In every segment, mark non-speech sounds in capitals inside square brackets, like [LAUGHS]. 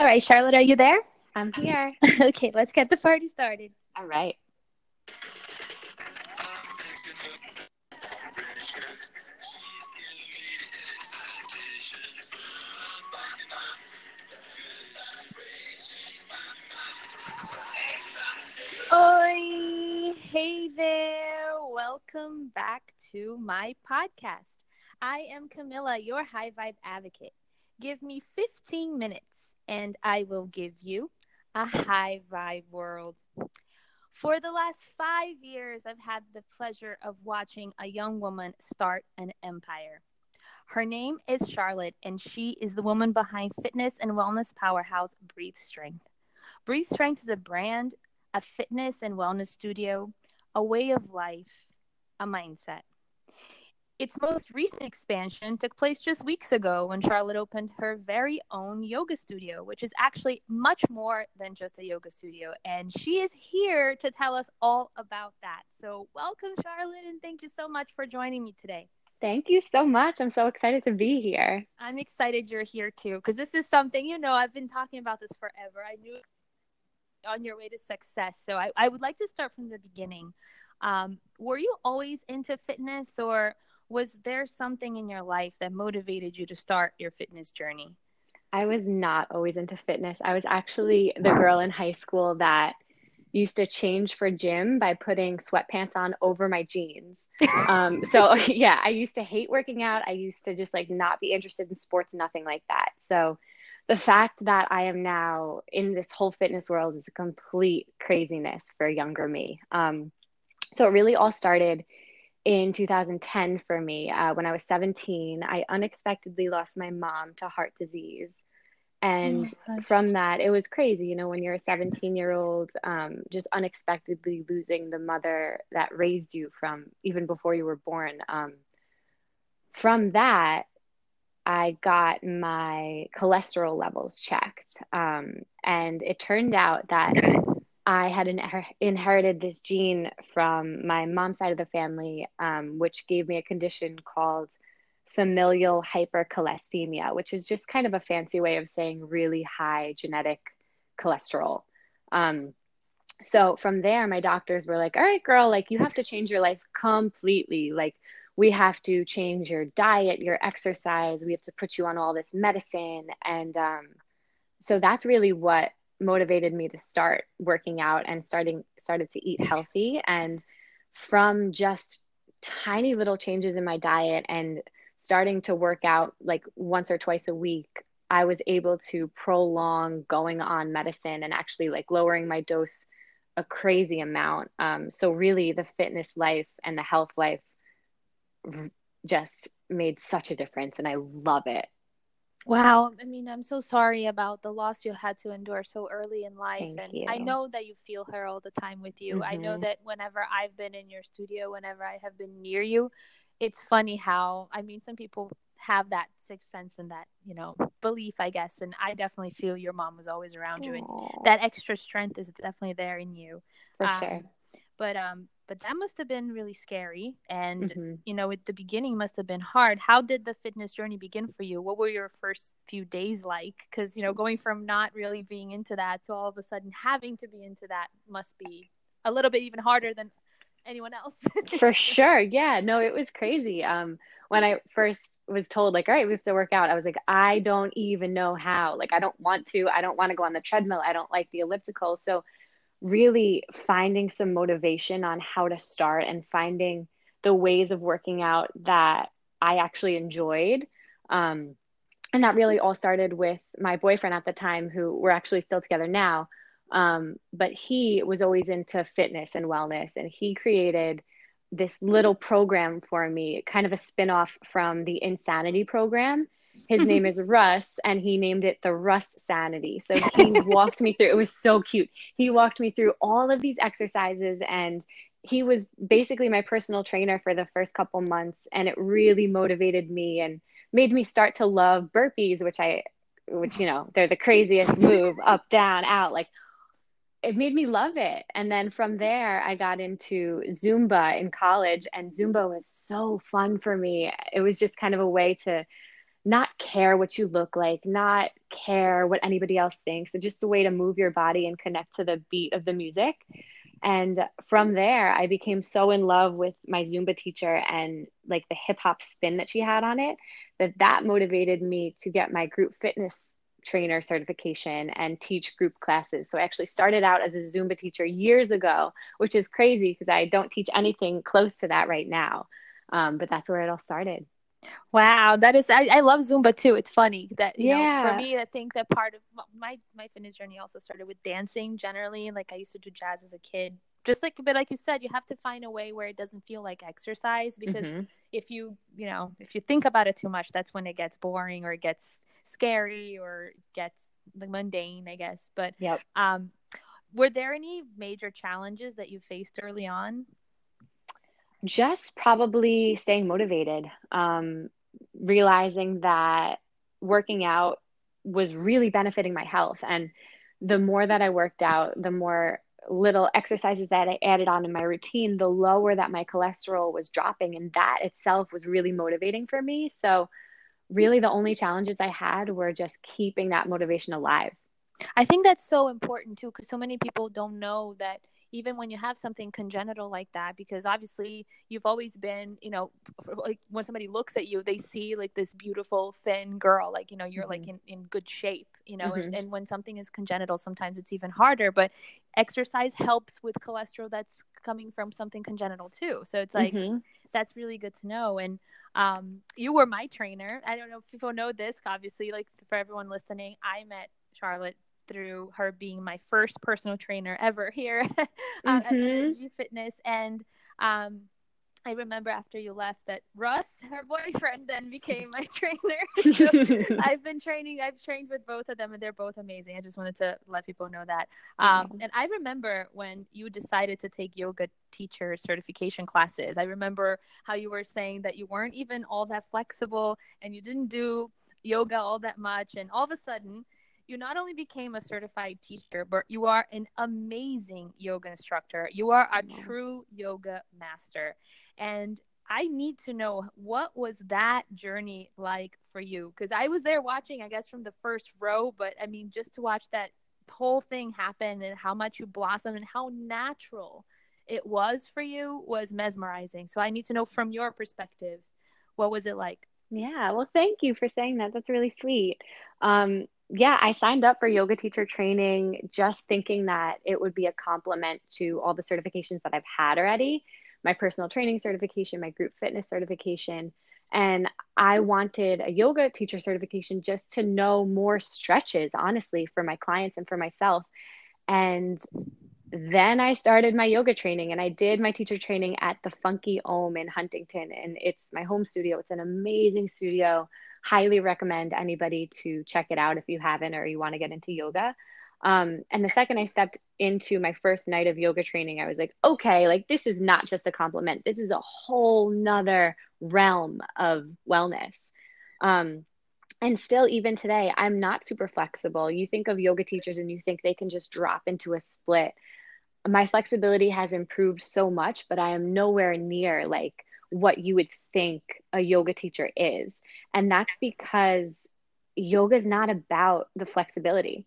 All right, Charlotte, are you there? I'm here. [LAUGHS] okay, let's get the party started. All right. Oi! Hey there! Welcome back to my podcast. I am Camilla, your high vibe advocate. Give me 15 minutes and I will give you a high vibe world. For the last five years, I've had the pleasure of watching a young woman start an empire. Her name is Charlotte, and she is the woman behind fitness and wellness powerhouse Breathe Strength. Breathe Strength is a brand, a fitness and wellness studio, a way of life, a mindset. Its most recent expansion took place just weeks ago when Charlotte opened her very own yoga studio, which is actually much more than just a yoga studio. And she is here to tell us all about that. So, welcome, Charlotte, and thank you so much for joining me today. Thank you so much. I'm so excited to be here. I'm excited you're here too, because this is something, you know, I've been talking about this forever. I knew on your way to success. So, I, I would like to start from the beginning. Um, were you always into fitness or? Was there something in your life that motivated you to start your fitness journey? I was not always into fitness. I was actually the girl in high school that used to change for gym by putting sweatpants on over my jeans. [LAUGHS] um, so [LAUGHS] yeah, I used to hate working out. I used to just like not be interested in sports, nothing like that. So the fact that I am now in this whole fitness world is a complete craziness for younger me. Um, so it really all started in 2010 for me. Uh, when I was 17, I unexpectedly lost my mom to heart disease. And oh from that, it was crazy, you know, when you're a 17 year old, um, just unexpectedly losing the mother that raised you from even before you were born. Um, from that, I got my cholesterol levels checked. Um, and it turned out that I had inherited this gene from my mom's side of the family, um, which gave me a condition called familial hypercholesterolemia, which is just kind of a fancy way of saying really high genetic cholesterol. Um, so from there, my doctors were like, all right, girl, like you have to change your life completely. Like, we have to change your diet, your exercise. We have to put you on all this medicine. And um, so that's really what motivated me to start working out and starting started to eat healthy. And from just tiny little changes in my diet and starting to work out like once or twice a week i was able to prolong going on medicine and actually like lowering my dose a crazy amount. Um, so really the fitness life and the health life just made such a difference and i love it Wow. I mean, I'm so sorry about the loss you had to endure so early in life. Thank and you. I know that you feel her all the time with you. Mm-hmm. I know mm-hmm. that whenever I've been in your studio, whenever I have been near you, it's funny how, I mean, some people have that sixth sense and that, you know, belief, I guess. And I definitely feel your mom was always around you. And that extra strength is definitely there in you. For um, sure. But um, but that must have been really scary and mm-hmm. you know at the beginning must have been hard. How did the fitness journey begin for you? What were your first few days like? Because you know going from not really being into that to all of a sudden having to be into that must be a little bit even harder than anyone else. [LAUGHS] For sure. Yeah. No it was crazy. Um when i first was told like all right we have to work out i was like i don't even know how. Like i don't want to. I don't want to go on the treadmill. I don't like the elliptical. So really finding some motivation on how to start and finding the ways of working out that I actually enjoyed. Um, and that really all started with my boyfriend at the time, who we're actually still together now. Um, but he was always into fitness and wellness, and he created this little program for me, kind of a spin off from the Insanity program. His name [LAUGHS] is Russ, and he named it the Russ Sanity. So he [LAUGHS] walked me through. It was so cute. He walked me through all of these exercises, and he was basically my personal trainer for the first couple months, and it really motivated me and made me start to love burpees, which I, which you know, they're the craziest move up, down, out, like it made me love it. And then from there, I got into Zumba in college, and Zumba was so fun for me. It was just kind of a way to not care what you look like, not care what anybody else thinks. It's just a way to move your body and connect to the beat of the music. And from there, I became so in love with my Zumba teacher and like the hip hop spin that she had on it that that motivated me to get my group fitness trainer certification and teach group classes. So I actually started out as a Zumba teacher years ago, which is crazy because I don't teach anything close to that right now. Um, but that's where it all started. Wow, that is I, I love Zumba too. It's funny that you yeah. know for me I think that part of my my fitness journey also started with dancing generally. Like I used to do jazz as a kid. Just like but like you said, you have to find a way where it doesn't feel like exercise because mm-hmm. if you you know if you think about it too much, that's when it gets boring or it gets scary or gets like mundane, I guess. But yep. um, were there any major challenges that you faced early on? Just probably staying motivated, um, realizing that working out was really benefiting my health. And the more that I worked out, the more little exercises that I added on in my routine, the lower that my cholesterol was dropping. And that itself was really motivating for me. So, really, the only challenges I had were just keeping that motivation alive. I think that's so important too, because so many people don't know that even when you have something congenital like that because obviously you've always been you know like when somebody looks at you they see like this beautiful thin girl like you know you're mm-hmm. like in, in good shape you know mm-hmm. and, and when something is congenital sometimes it's even harder but exercise helps with cholesterol that's coming from something congenital too so it's like mm-hmm. that's really good to know and um, you were my trainer i don't know if people know this obviously like for everyone listening i met charlotte through her being my first personal trainer ever here [LAUGHS] um, mm-hmm. at Energy Fitness. And um, I remember after you left that Russ, her boyfriend, then became my [LAUGHS] trainer. [LAUGHS] so I've been training, I've trained with both of them, and they're both amazing. I just wanted to let people know that. Um, and I remember when you decided to take yoga teacher certification classes. I remember how you were saying that you weren't even all that flexible and you didn't do yoga all that much. And all of a sudden, you not only became a certified teacher, but you are an amazing yoga instructor. You are a true yoga master. And I need to know what was that journey like for you? Because I was there watching, I guess, from the first row, but I mean, just to watch that whole thing happen and how much you blossomed and how natural it was for you was mesmerizing. So I need to know from your perspective, what was it like? Yeah, well, thank you for saying that. That's really sweet. Um, yeah, I signed up for yoga teacher training just thinking that it would be a complement to all the certifications that I've had already my personal training certification, my group fitness certification. And I wanted a yoga teacher certification just to know more stretches, honestly, for my clients and for myself. And then I started my yoga training and I did my teacher training at the Funky Om in Huntington. And it's my home studio. It's an amazing studio highly recommend anybody to check it out if you haven't or you want to get into yoga. Um, and the second I stepped into my first night of yoga training, I was like, okay, like this is not just a complement. This is a whole nother realm of wellness. Um, and still, even today, I'm not super flexible. You think of yoga teachers and you think they can just drop into a split. My flexibility has improved so much, but I am nowhere near like what you would think a yoga teacher is. And that's because yoga is not about the flexibility.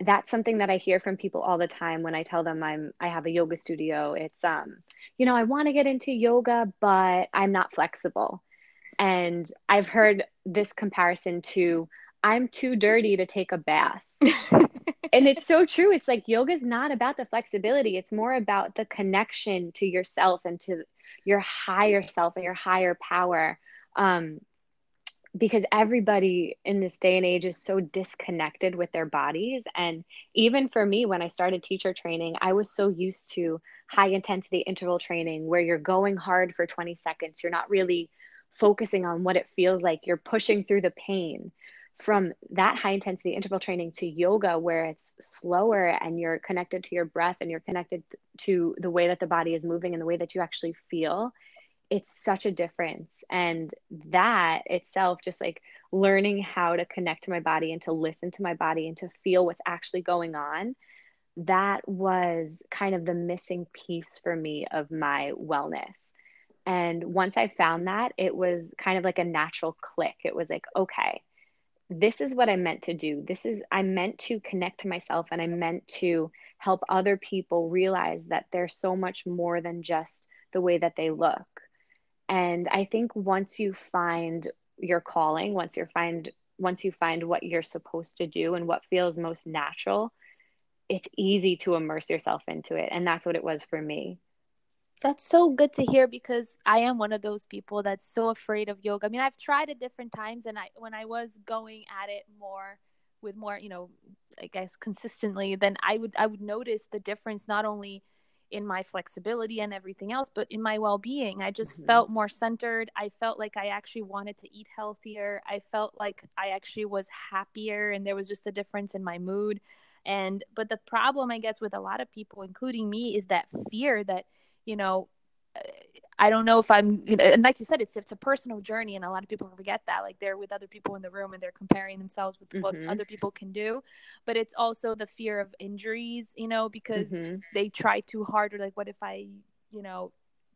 That's something that I hear from people all the time when I tell them I'm I have a yoga studio. It's um, you know, I want to get into yoga, but I'm not flexible. And I've heard this comparison to I'm too dirty to take a bath. [LAUGHS] and it's so true. It's like yoga is not about the flexibility. It's more about the connection to yourself and to your higher self and your higher power. Um, because everybody in this day and age is so disconnected with their bodies. And even for me, when I started teacher training, I was so used to high intensity interval training where you're going hard for 20 seconds. You're not really focusing on what it feels like. You're pushing through the pain. From that high intensity interval training to yoga, where it's slower and you're connected to your breath and you're connected to the way that the body is moving and the way that you actually feel, it's such a difference and that itself just like learning how to connect to my body and to listen to my body and to feel what's actually going on that was kind of the missing piece for me of my wellness And once I found that, it was kind of like a natural click. It was like, okay, this is what I meant to do. This is, I meant to connect to myself and I meant to help other people realize that they're so much more than just the way that they look. And I think once you find your calling, once you find once you find what you're supposed to do and what feels most natural, it's easy to immerse yourself into it. And that's what it was for me. That's so good to hear because I am one of those people that's so afraid of yoga. I mean, I've tried it different times and I when I was going at it more with more, you know, I guess consistently, then I would I would notice the difference not only in my flexibility and everything else, but in my well being. I just mm-hmm. felt more centered. I felt like I actually wanted to eat healthier. I felt like I actually was happier and there was just a difference in my mood. And, but the problem, I guess, with a lot of people, including me, is that fear that, you know, I don't know if I'm, you know, and like you said, it's it's a personal journey, and a lot of people forget that. Like they're with other people in the room, and they're comparing themselves with mm-hmm. what other people can do. But it's also the fear of injuries, you know, because mm-hmm. they try too hard, or like, what if I, you know,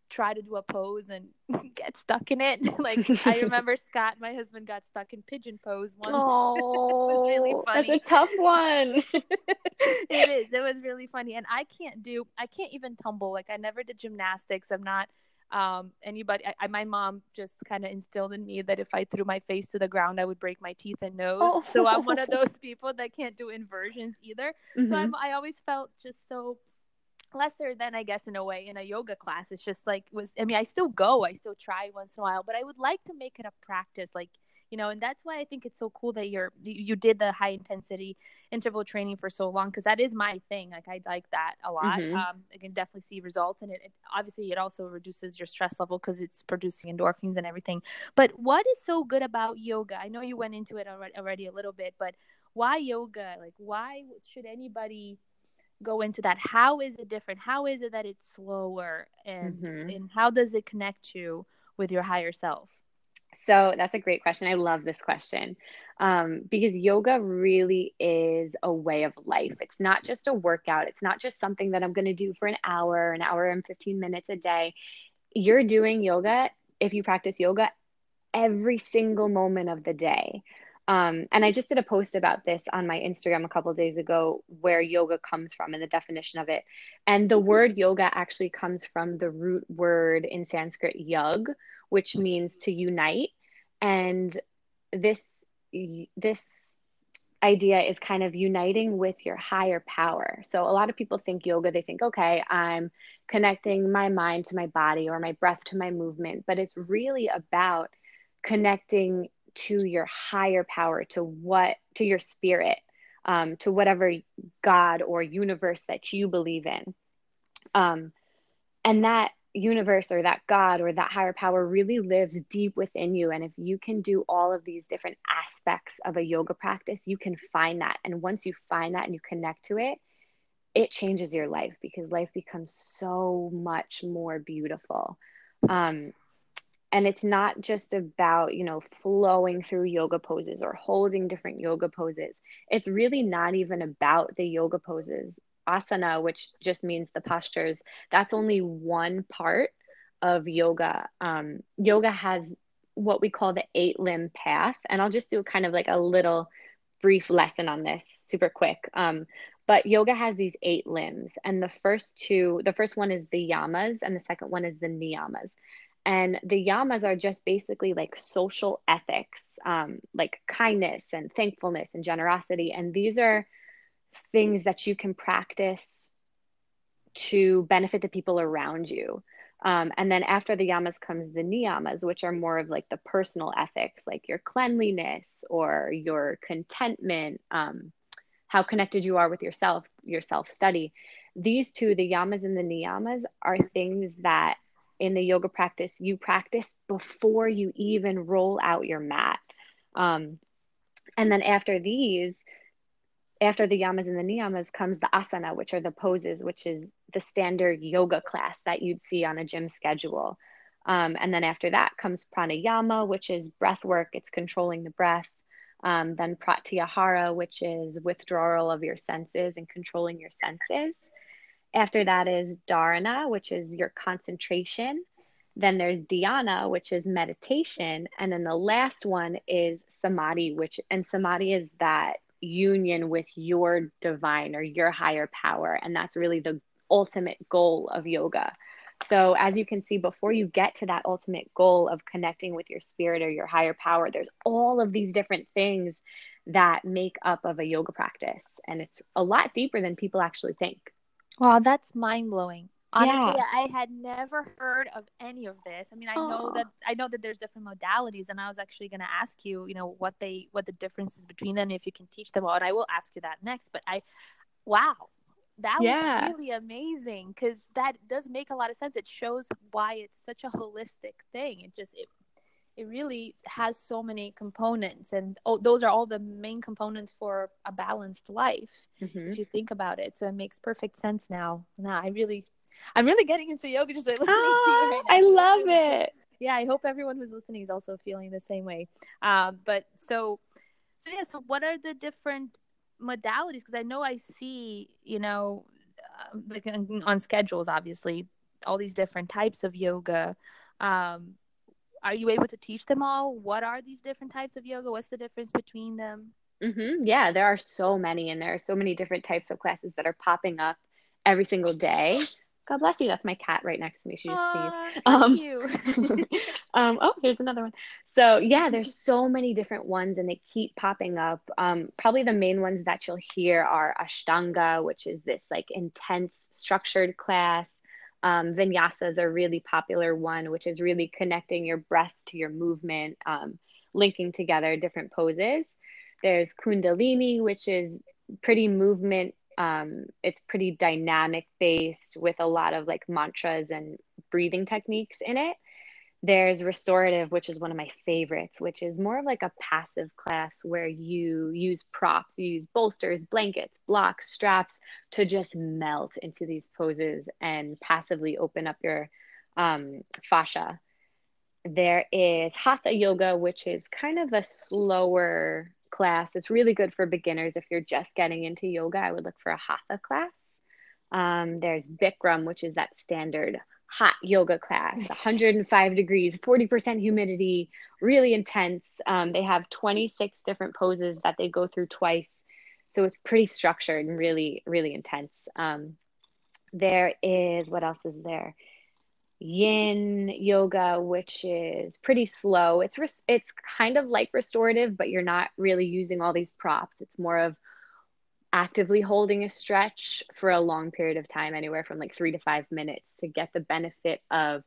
try to do a pose and [LAUGHS] get stuck in it? [LAUGHS] like I [LAUGHS] remember Scott, my husband, got stuck in pigeon pose once. Oh, really funny. That's a tough one. it is. It was really funny, and I can't do. I can't even tumble. Like I never did gymnastics. I'm not um, anybody I, I, my mom just kind of instilled in me that if i threw my face to the ground i would break my teeth and nose oh. so i'm one of [LAUGHS] those people that can't do inversions either mm-hmm. so i'm i always felt just so lesser than i guess in a way in a yoga class it's just like was i mean i still go i still try once in a while but i would like to make it a practice like you know and that's why i think it's so cool that you're you did the high intensity interval training for so long because that is my thing like i like that a lot. Mm-hmm. um, i can definitely see results and it, it obviously it also reduces your stress level because it's producing endorphins and everything. But what is so good about yoga? I know you went into it already, already a little bit but why yoga? Like why should anybody go into that? How is it different? How is it that it's slower? And mm-hmm. and how does it connect you with your higher self so that's a great question. I love this question um, because yoga really is a way of life. It's not just a workout, it's not just something that I'm going to do for an hour, an hour and 15 minutes a day. You're doing yoga if you practice yoga every single moment of the day. Um, and I just did a post about this on my Instagram a couple days ago, where yoga comes from and the definition of it. And the word yoga actually comes from the root word in Sanskrit yug, which means to unite. And this this idea is kind of uniting with your higher power. So a lot of people think yoga, they think, okay, I'm connecting my mind to my body or my breath to my movement, but it's really about connecting to your higher power, to what, to your spirit, um, to whatever God or universe that you believe in. Um, and that universe or that God or that higher power really lives deep within you. And if you can do all of these different aspects of a yoga practice, you can find that. And once you find that and you connect to it, it changes your life because life becomes so much more beautiful. Um, and it's not just about, you know, flowing through yoga poses or holding different yoga poses. It's really not even about the yoga poses asana, which just means the postures, that's only one part of yoga. Um, yoga has what we call the eight limb path. And I'll just do kind of like a little brief lesson on this super quick. Um, but yoga has these eight limbs. And the first two, the first one is the yamas, and the second one is the niyamas. And the yamas are just basically like social ethics, um, like kindness and thankfulness and generosity. And these are things that you can practice to benefit the people around you. Um, and then after the yamas comes the niyamas, which are more of like the personal ethics, like your cleanliness or your contentment, um, how connected you are with yourself, your self study. These two, the yamas and the niyamas, are things that in the yoga practice you practice before you even roll out your mat. Um, and then after these, after the yamas and the niyamas comes the asana, which are the poses, which is the standard yoga class that you'd see on a gym schedule. Um, and then after that comes pranayama, which is breath work, it's controlling the breath. Um, then pratyahara, which is withdrawal of your senses and controlling your senses. After that is dharana, which is your concentration. Then there's dhyana, which is meditation. And then the last one is samadhi, which, and samadhi is that union with your divine or your higher power. And that's really the ultimate goal of yoga. So, as you can see, before you get to that ultimate goal of connecting with your spirit or your higher power, there's all of these different things that make up of a yoga practice. And it's a lot deeper than people actually think. Wow, that's mind blowing. Honestly, yeah. I had never heard of any of this. I mean, I Aww. know that I know that there's different modalities, and I was actually going to ask you, you know, what they what the differences between them, if you can teach them all, and I will ask you that next. But I, wow, that yeah. was really amazing because that does make a lot of sense. It shows why it's such a holistic thing. It just it it really has so many components and oh, those are all the main components for a balanced life mm-hmm. if you think about it so it makes perfect sense now now i really i'm really getting into yoga just [LAUGHS] listening ah, to you right i love it yeah i hope everyone who's listening is also feeling the same way um, but so so yeah so what are the different modalities because i know i see you know uh, like on schedules obviously all these different types of yoga um, are you able to teach them all? What are these different types of yoga? What's the difference between them? Mm-hmm. Yeah, there are so many, and there are so many different types of classes that are popping up every single day. God bless you. That's my cat right next to me. She just sneezed. Um, you. [LAUGHS] um, oh, here's another one. So yeah, there's so many different ones, and they keep popping up. Um, probably the main ones that you'll hear are Ashtanga, which is this like intense structured class. Um, vinyasa is a really popular one, which is really connecting your breath to your movement, um, linking together different poses. There's Kundalini, which is pretty movement. Um, it's pretty dynamic based with a lot of like mantras and breathing techniques in it. There's restorative, which is one of my favorites, which is more of like a passive class where you use props, you use bolsters, blankets, blocks, straps to just melt into these poses and passively open up your um, fascia. There is Hatha Yoga, which is kind of a slower class. It's really good for beginners. If you're just getting into yoga, I would look for a Hatha class. Um, there's Bikram, which is that standard hot yoga class 105 degrees 40% humidity really intense um, they have 26 different poses that they go through twice so it's pretty structured and really really intense um, there is what else is there yin yoga which is pretty slow it's it's kind of like restorative but you're not really using all these props it's more of actively holding a stretch for a long period of time, anywhere from like three to five minutes, to get the benefit of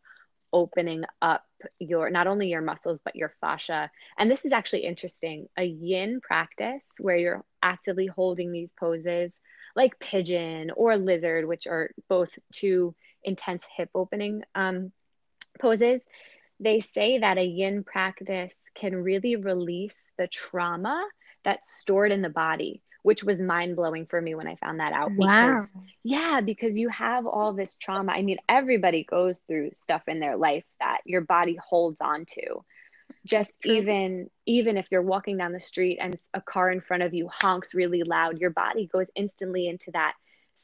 opening up your not only your muscles but your fascia. And this is actually interesting. A yin practice where you're actively holding these poses like pigeon or lizard, which are both two intense hip opening um, poses. They say that a yin practice can really release the trauma that's stored in the body which was mind blowing for me when I found that out. Because, wow. Yeah, because you have all this trauma. I mean, everybody goes through stuff in their life that your body holds on to. Just even even if you're walking down the street and a car in front of you honks really loud, your body goes instantly into that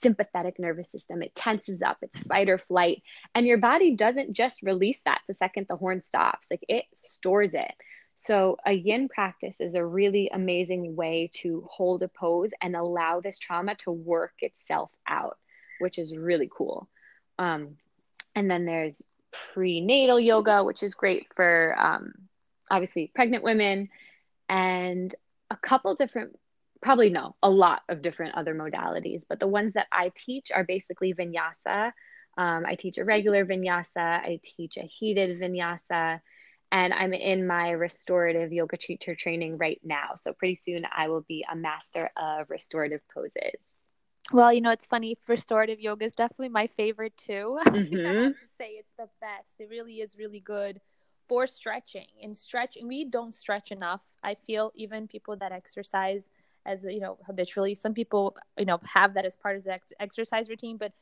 sympathetic nervous system. It tenses up, it's fight or flight. And your body doesn't just release that the second the horn stops, like it stores it. So, a yin practice is a really amazing way to hold a pose and allow this trauma to work itself out, which is really cool. Um, and then there's prenatal yoga, which is great for um, obviously pregnant women, and a couple different, probably no, a lot of different other modalities. But the ones that I teach are basically vinyasa. Um, I teach a regular vinyasa, I teach a heated vinyasa and I'm in my restorative yoga teacher training right now. So pretty soon I will be a master of restorative poses. Well, you know, it's funny. Restorative yoga is definitely my favorite too. Mm-hmm. [LAUGHS] I have to say it's the best. It really is really good for stretching and stretching. We don't stretch enough. I feel even people that exercise as you know habitually. Some people you know have that as part of the ex- exercise routine, but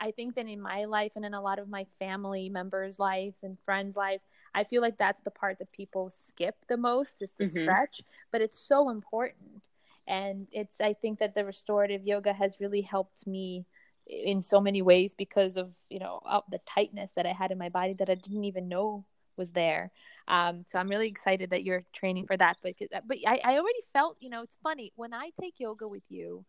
I think that in my life and in a lot of my family members' lives and friends' lives, I feel like that's the part that people skip the most is the mm-hmm. stretch, but it's so important. And it's I think that the restorative yoga has really helped me in so many ways because of you know the tightness that I had in my body that I didn't even know was there. Um, so I'm really excited that you're training for that. But but I, I already felt you know it's funny when I take yoga with you,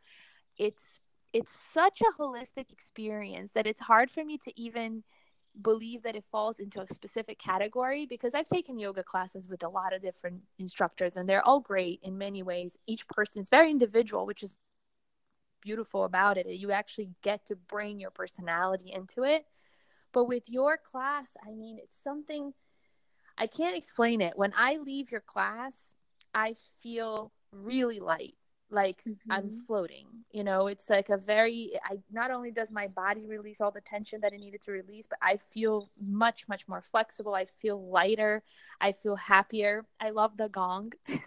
it's it's such a holistic experience that it's hard for me to even believe that it falls into a specific category because I've taken yoga classes with a lot of different instructors and they're all great in many ways. Each person is very individual, which is beautiful about it. You actually get to bring your personality into it. But with your class, I mean, it's something I can't explain it. When I leave your class, I feel really light like mm-hmm. i'm floating you know? It's like a very i not only does my body release all the tension that it needed to release but i feel much much more flexible. I feel lighter. I feel happier. I love the gong. [LAUGHS]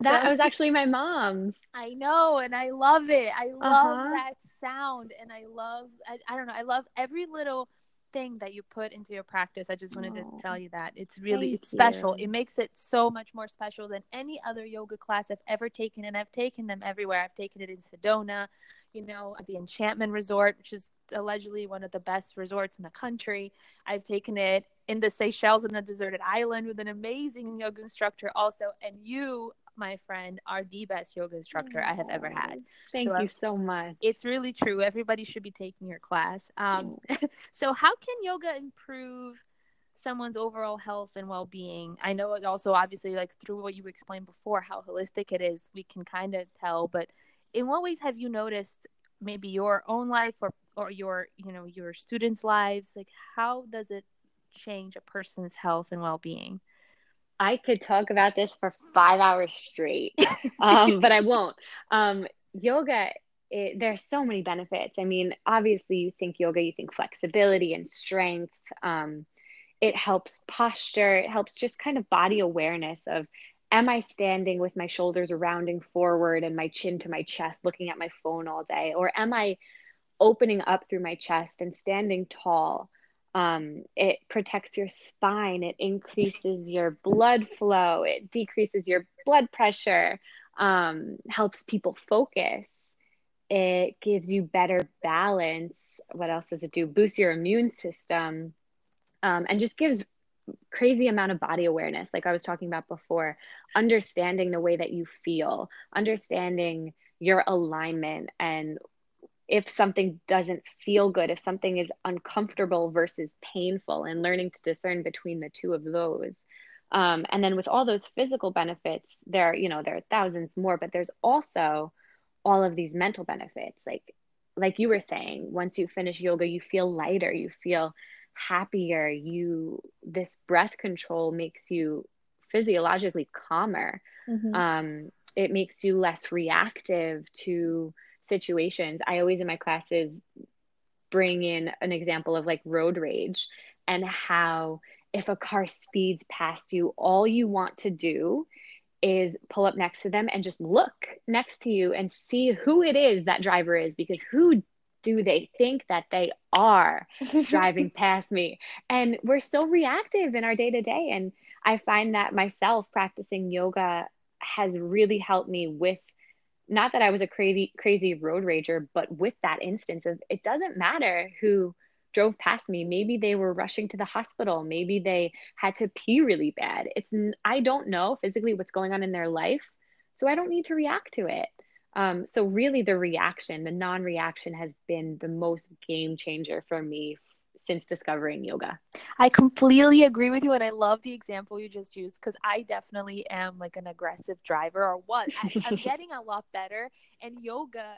That so, was actually my mom's. I know and i love it. I love uh-huh. that sound and i love I, I don't know i love every little thing that you put into your practice. I just wanted oh, to tell you that it's really it's special. You. It makes it so much more special than any other yoga class I've ever taken, and I've taken them everywhere. I've taken it in Sedona, you know, at the Enchantment Resort, which is allegedly one of the best resorts in the country. I've taken it in the Seychelles on a deserted island with an amazing yoga instructor also, and you my friend, are the best yoga instructor I have ever had. Thank so, you so much. It's really true. Everybody should be taking your class. Um, [LAUGHS] so, how can yoga improve someone's overall health and well-being? I know it also, obviously, like through what you explained before, how holistic it is. We can kind of tell, but in what ways have you noticed maybe your own life or or your you know your students' lives? Like, how does it change a person's health and well-being? I could talk about this for five hours straight, um, but I won't. Um, yoga, it, there's so many benefits. I mean, obviously, you think yoga, you think flexibility and strength. Um, it helps posture, it helps just kind of body awareness of am I standing with my shoulders rounding forward and my chin to my chest, looking at my phone all day? Or am I opening up through my chest and standing tall? Um, it protects your spine, it increases your blood flow, it decreases your blood pressure, um, helps people focus, it gives you better balance. What else does it do? Boosts your immune system um, and just gives crazy amount of body awareness like i was talking about before understanding the way that you feel understanding your alignment and if something doesn't feel good, if something is uncomfortable versus painful, and learning to discern between the two of those. Um, and then with all those physical benefits, there, you know, there are thousands more, but there's also all of these mental benefits. Like, like you were saying, once you finish yoga, you feel lighter, you feel happier. You, this breath control makes you physiologically calmer. Mm-hmm. Um, it makes you less reactive to situations, I always in my classes bring in an example of like road rage and how if a car speeds past you, all you want to do is pull up next to them and just look next to you and see who it is that driver is because who do they think that they are driving [LAUGHS] past me? And we're so reactive in our day to day. And I find that myself practicing yoga has really helped me with not that I was a crazy crazy road rager, but with that instance of it doesn't matter who drove past me. Maybe they were rushing to the hospital. Maybe they had to pee really bad. It's I don't know physically what's going on in their life, so I don't need to react to it. Um, so really, the reaction, the non-reaction, has been the most game changer for me since discovering yoga. I completely agree with you. And I love the example you just used because I definitely am like an aggressive driver or was. I, I'm [LAUGHS] getting a lot better. And yoga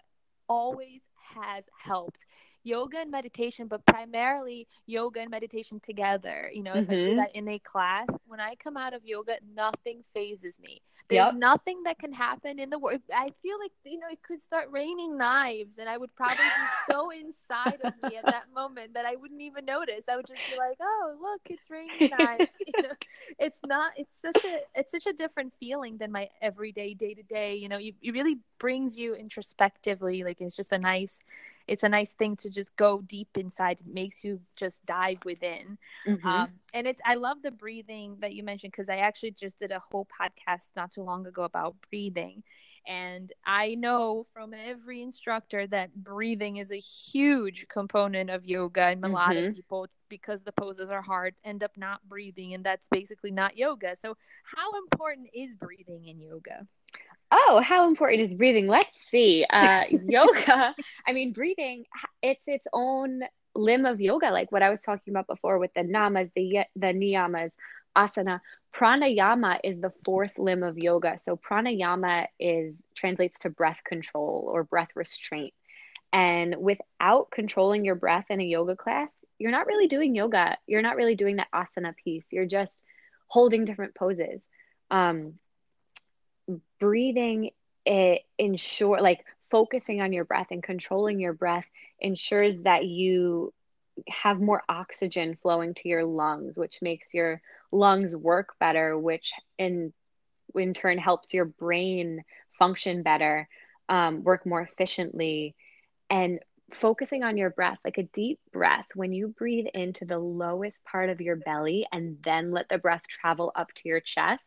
always has helped yoga and meditation, but primarily yoga and meditation together. You know, if mm-hmm. I do mm-hmm. that in a class, when I come out of yoga, nothing fazes me. There's yep. nothing that can happen in the world. I feel like, you know, it could start raining knives and I would probably be so inside of me at that [LAUGHS] moment that I wouldn't even notice. I would just be like, oh, look, it's raining [LAUGHS] knives. [LAUGHS] you know, it's not, it's such a, it's such a different feeling than my everyday day to day. You know, you, it really brings you introspectively. Like it's just a nice, it's a nice thing to just go deep inside. It makes you just dive within. Mm-hmm. Um, and it's I love the breathing that you mentioned because I actually just did a whole podcast not too long ago about breathing. And I know from every instructor that breathing is a huge component of yoga. And a lot of mm-hmm. people, because the poses are hard, end up not breathing. And that's basically not yoga. So, how important is breathing in yoga? Oh, how important is breathing? Let's see. Uh, [LAUGHS] yoga, I mean, breathing, it's its own limb of yoga, like what I was talking about before with the namas, the, the niyamas, asana. Pranayama is the fourth limb of yoga. So pranayama is translates to breath control or breath restraint. And without controlling your breath in a yoga class, you're not really doing yoga. You're not really doing that asana piece. You're just holding different poses. Um, breathing it ensure like focusing on your breath and controlling your breath ensures that you have more oxygen flowing to your lungs, which makes your lungs work better, which in in turn helps your brain function better, um, work more efficiently, and focusing on your breath, like a deep breath. When you breathe into the lowest part of your belly and then let the breath travel up to your chest,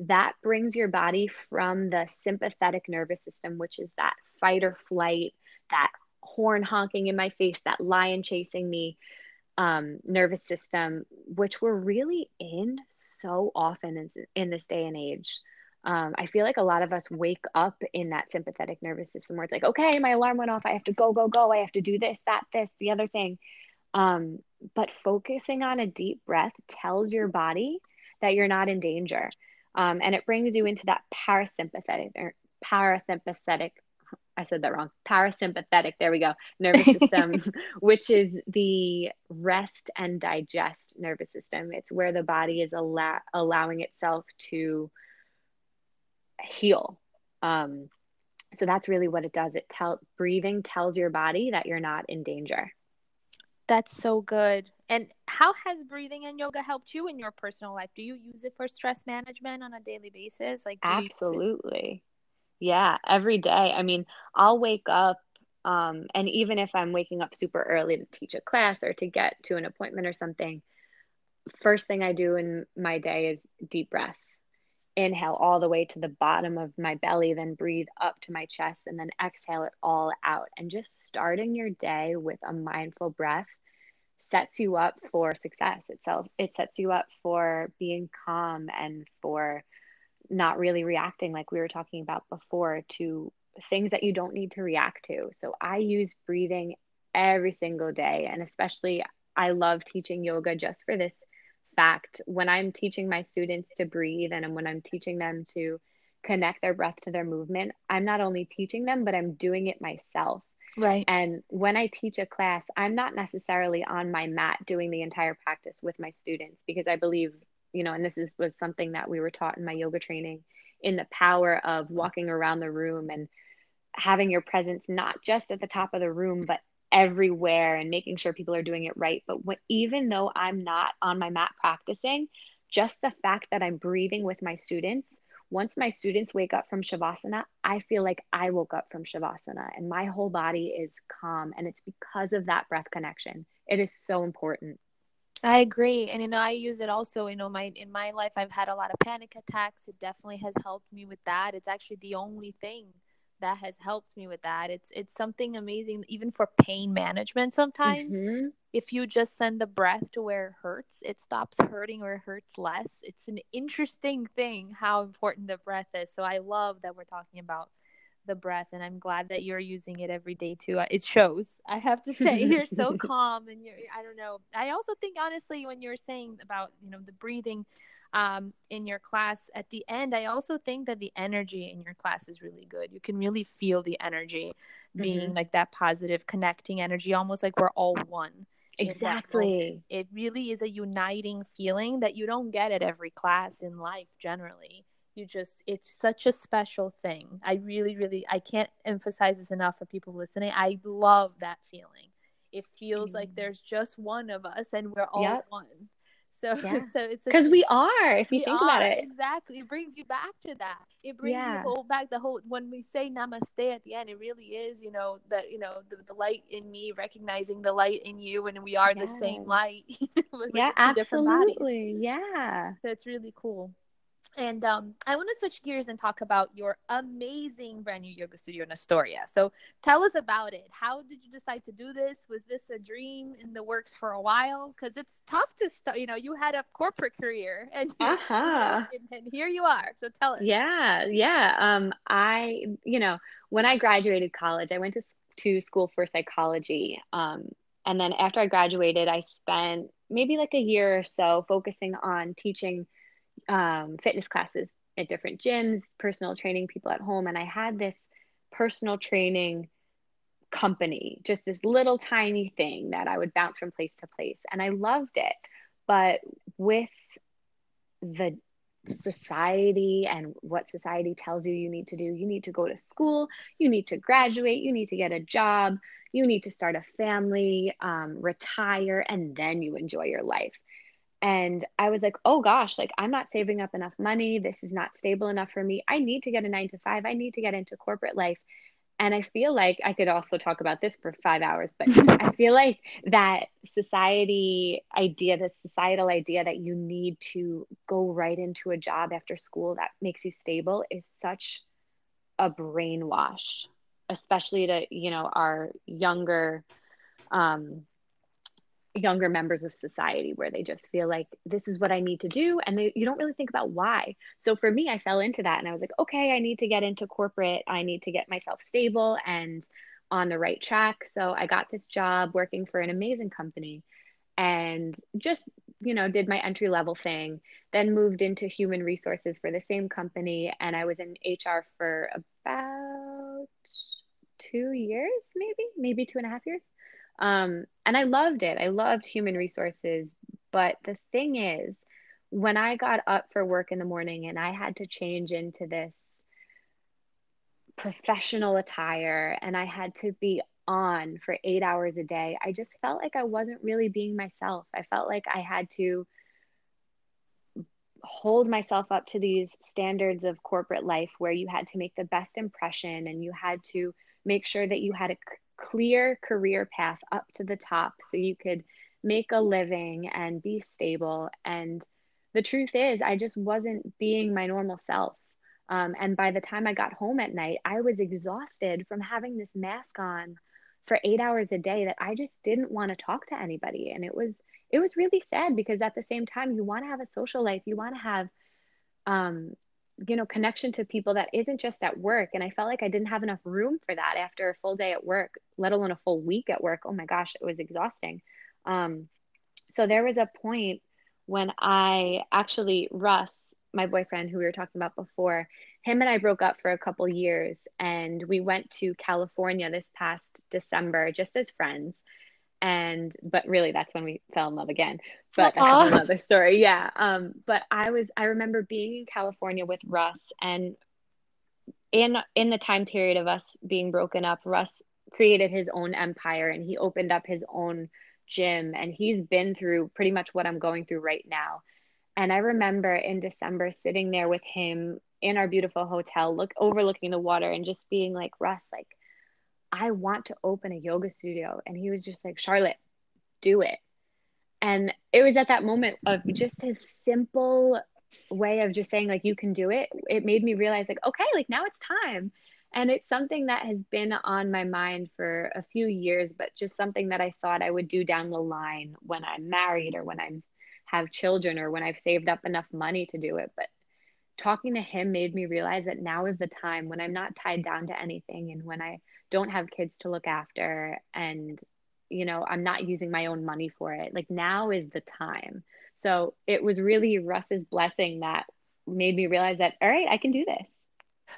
that brings your body from the sympathetic nervous system, which is that fight or flight, that horn honking in my face, that lion chasing me um, nervous system, which we're really in so often in, in this day and age. Um, I feel like a lot of us wake up in that sympathetic nervous system where it's like, okay, my alarm went off. I have to go, go, go. I have to do this, that, this, the other thing. Um, but focusing on a deep breath tells your body that you're not in danger. Um, and it brings you into that parasympathetic or parasympathetic I said that wrong. Parasympathetic, there we go, nervous system, [LAUGHS] which is the rest and digest nervous system. It's where the body is allow- allowing itself to heal. Um, so that's really what it does. It tell breathing tells your body that you're not in danger. That's so good. And how has breathing and yoga helped you in your personal life? Do you use it for stress management on a daily basis? Like absolutely. Yeah, every day. I mean, I'll wake up, um, and even if I'm waking up super early to teach a class or to get to an appointment or something, first thing I do in my day is deep breath. Inhale all the way to the bottom of my belly, then breathe up to my chest, and then exhale it all out. And just starting your day with a mindful breath sets you up for success itself. It sets you up for being calm and for not really reacting like we were talking about before to things that you don't need to react to. So I use breathing every single day and especially I love teaching yoga just for this fact. When I'm teaching my students to breathe and when I'm teaching them to connect their breath to their movement, I'm not only teaching them but I'm doing it myself. Right. And when I teach a class, I'm not necessarily on my mat doing the entire practice with my students because I believe you know, and this is was something that we were taught in my yoga training in the power of walking around the room and having your presence not just at the top of the room but everywhere and making sure people are doing it right but what, even though i'm not on my mat practicing just the fact that i'm breathing with my students once my students wake up from shavasana i feel like i woke up from shavasana and my whole body is calm and it's because of that breath connection it is so important I agree. And you know, I use it also, you know, my in my life I've had a lot of panic attacks. It definitely has helped me with that. It's actually the only thing that has helped me with that. It's it's something amazing even for pain management sometimes. Mm-hmm. If you just send the breath to where it hurts, it stops hurting or it hurts less. It's an interesting thing how important the breath is. So I love that we're talking about the breath and i'm glad that you're using it every day too it shows i have to say you're so [LAUGHS] calm and you're i don't know i also think honestly when you're saying about you know the breathing um, in your class at the end i also think that the energy in your class is really good. You can really feel the energy being mm-hmm. like that positive connecting energy almost like we're all one exactly. It really is a uniting feeling that you don't get at every class in life generally. You just it's such a special thing. I really really i can't emphasize this enough for people listening. I love that feeling. It feels mm. like there's just one of us and we're all yep. one so [LAUGHS] yeah. so it's because we are if you think are, about it. exactly. It brings you back to that. It brings yeah. you whole back the whole when we say namaste at the end it really is you know that you know the, the light in me recognizing the light in you and we are yeah. the same light [LAUGHS] yeah absolutely. Yeah. That's really cool And um, I want to switch gears and talk about your amazing brand new yoga studio in Astoria. So tell us about it. How did you decide to do this? Was this a dream in the works for a while? Because it's tough to start. You know, you had a corporate career, and, [LAUGHS] uh-huh. and, and here you are. So tell us. Yeah, yeah. Um, I, you know, when I graduated college, I went to to school for psychology. Um, and then after I graduated, I spent maybe like a year or so focusing on teaching um, fitness classes at different gyms, personal training people at home. And I had this personal training company, just this little tiny thing that I would bounce from place to place. And I loved it. But with the society and what society tells you you need to do, you need to go to school, you need to graduate, you need to get a job, you need to start a family, um, retire, and then you enjoy your life. And I was like, oh gosh, like I'm not saving up enough money. This is not stable enough for me. I need to get a nine to five. I need to get into corporate life. And I feel like I could also talk about this for five hours, but [LAUGHS] I feel like that society idea, the societal idea that you need to go right into a job after school that makes you stable is such a brainwash, especially to, you know, our younger um, younger members of society where they just feel like this is what I need to do and they you don't really think about why. So for me I fell into that and I was like okay, I need to get into corporate. I need to get myself stable and on the right track. So I got this job working for an amazing company and just, you know, did my entry level thing, then moved into human resources for the same company and I was in HR for about 2 years maybe, maybe two and a half years. Um, and I loved it. I loved human resources. But the thing is, when I got up for work in the morning and I had to change into this professional attire and I had to be on for eight hours a day, I just felt like I wasn't really being myself. I felt like I had to hold myself up to these standards of corporate life where you had to make the best impression and you had to make sure that you had a clear career path up to the top so you could make a living and be stable. And the truth is, I just wasn't being my normal self. Um, and by the time I got home at night, I was exhausted from having this mask on for eight hours a day that I just didn't want to talk to anybody. And it was it was really sad because at the same time, you want to have a social life, you want to have um, you know connection to people that isn't just at work. And i felt like i didn't have enough room for that after a full day at work let alone a full week at work. Oh my gosh it was exhausting. Um, so there was a point when i actually russ my boyfriend who we were talking about before him and i broke up for a couple years and we went to california this past december just as friends and but really that's when we fell in love again. But that's another story. Yeah um but i was i remember being in california with russ and in in the time period of us being broken up russ created his own empire and he opened up his own gym and he's been through pretty much what i'm going through right now. And i remember in december sitting there with him in our beautiful hotel look overlooking the water and just being like russ like I want to open a yoga studio. And he was just like, Charlotte, do it. And it was at that moment of just his simple way of just saying, like, you can do it. It made me realize, like, okay, like now it's time. And it's something that has been on my mind for a few years, but just something that I thought I would do down the line when I'm married or when I have children or when I've saved up enough money to do it. But talking to him made me realize that now is the time when I'm not tied down to anything and when I don't have kids to look after and you know I'm not using my own money for it. Like now is the time. So it was really Russ's blessing that made me realize that all right, I can do this.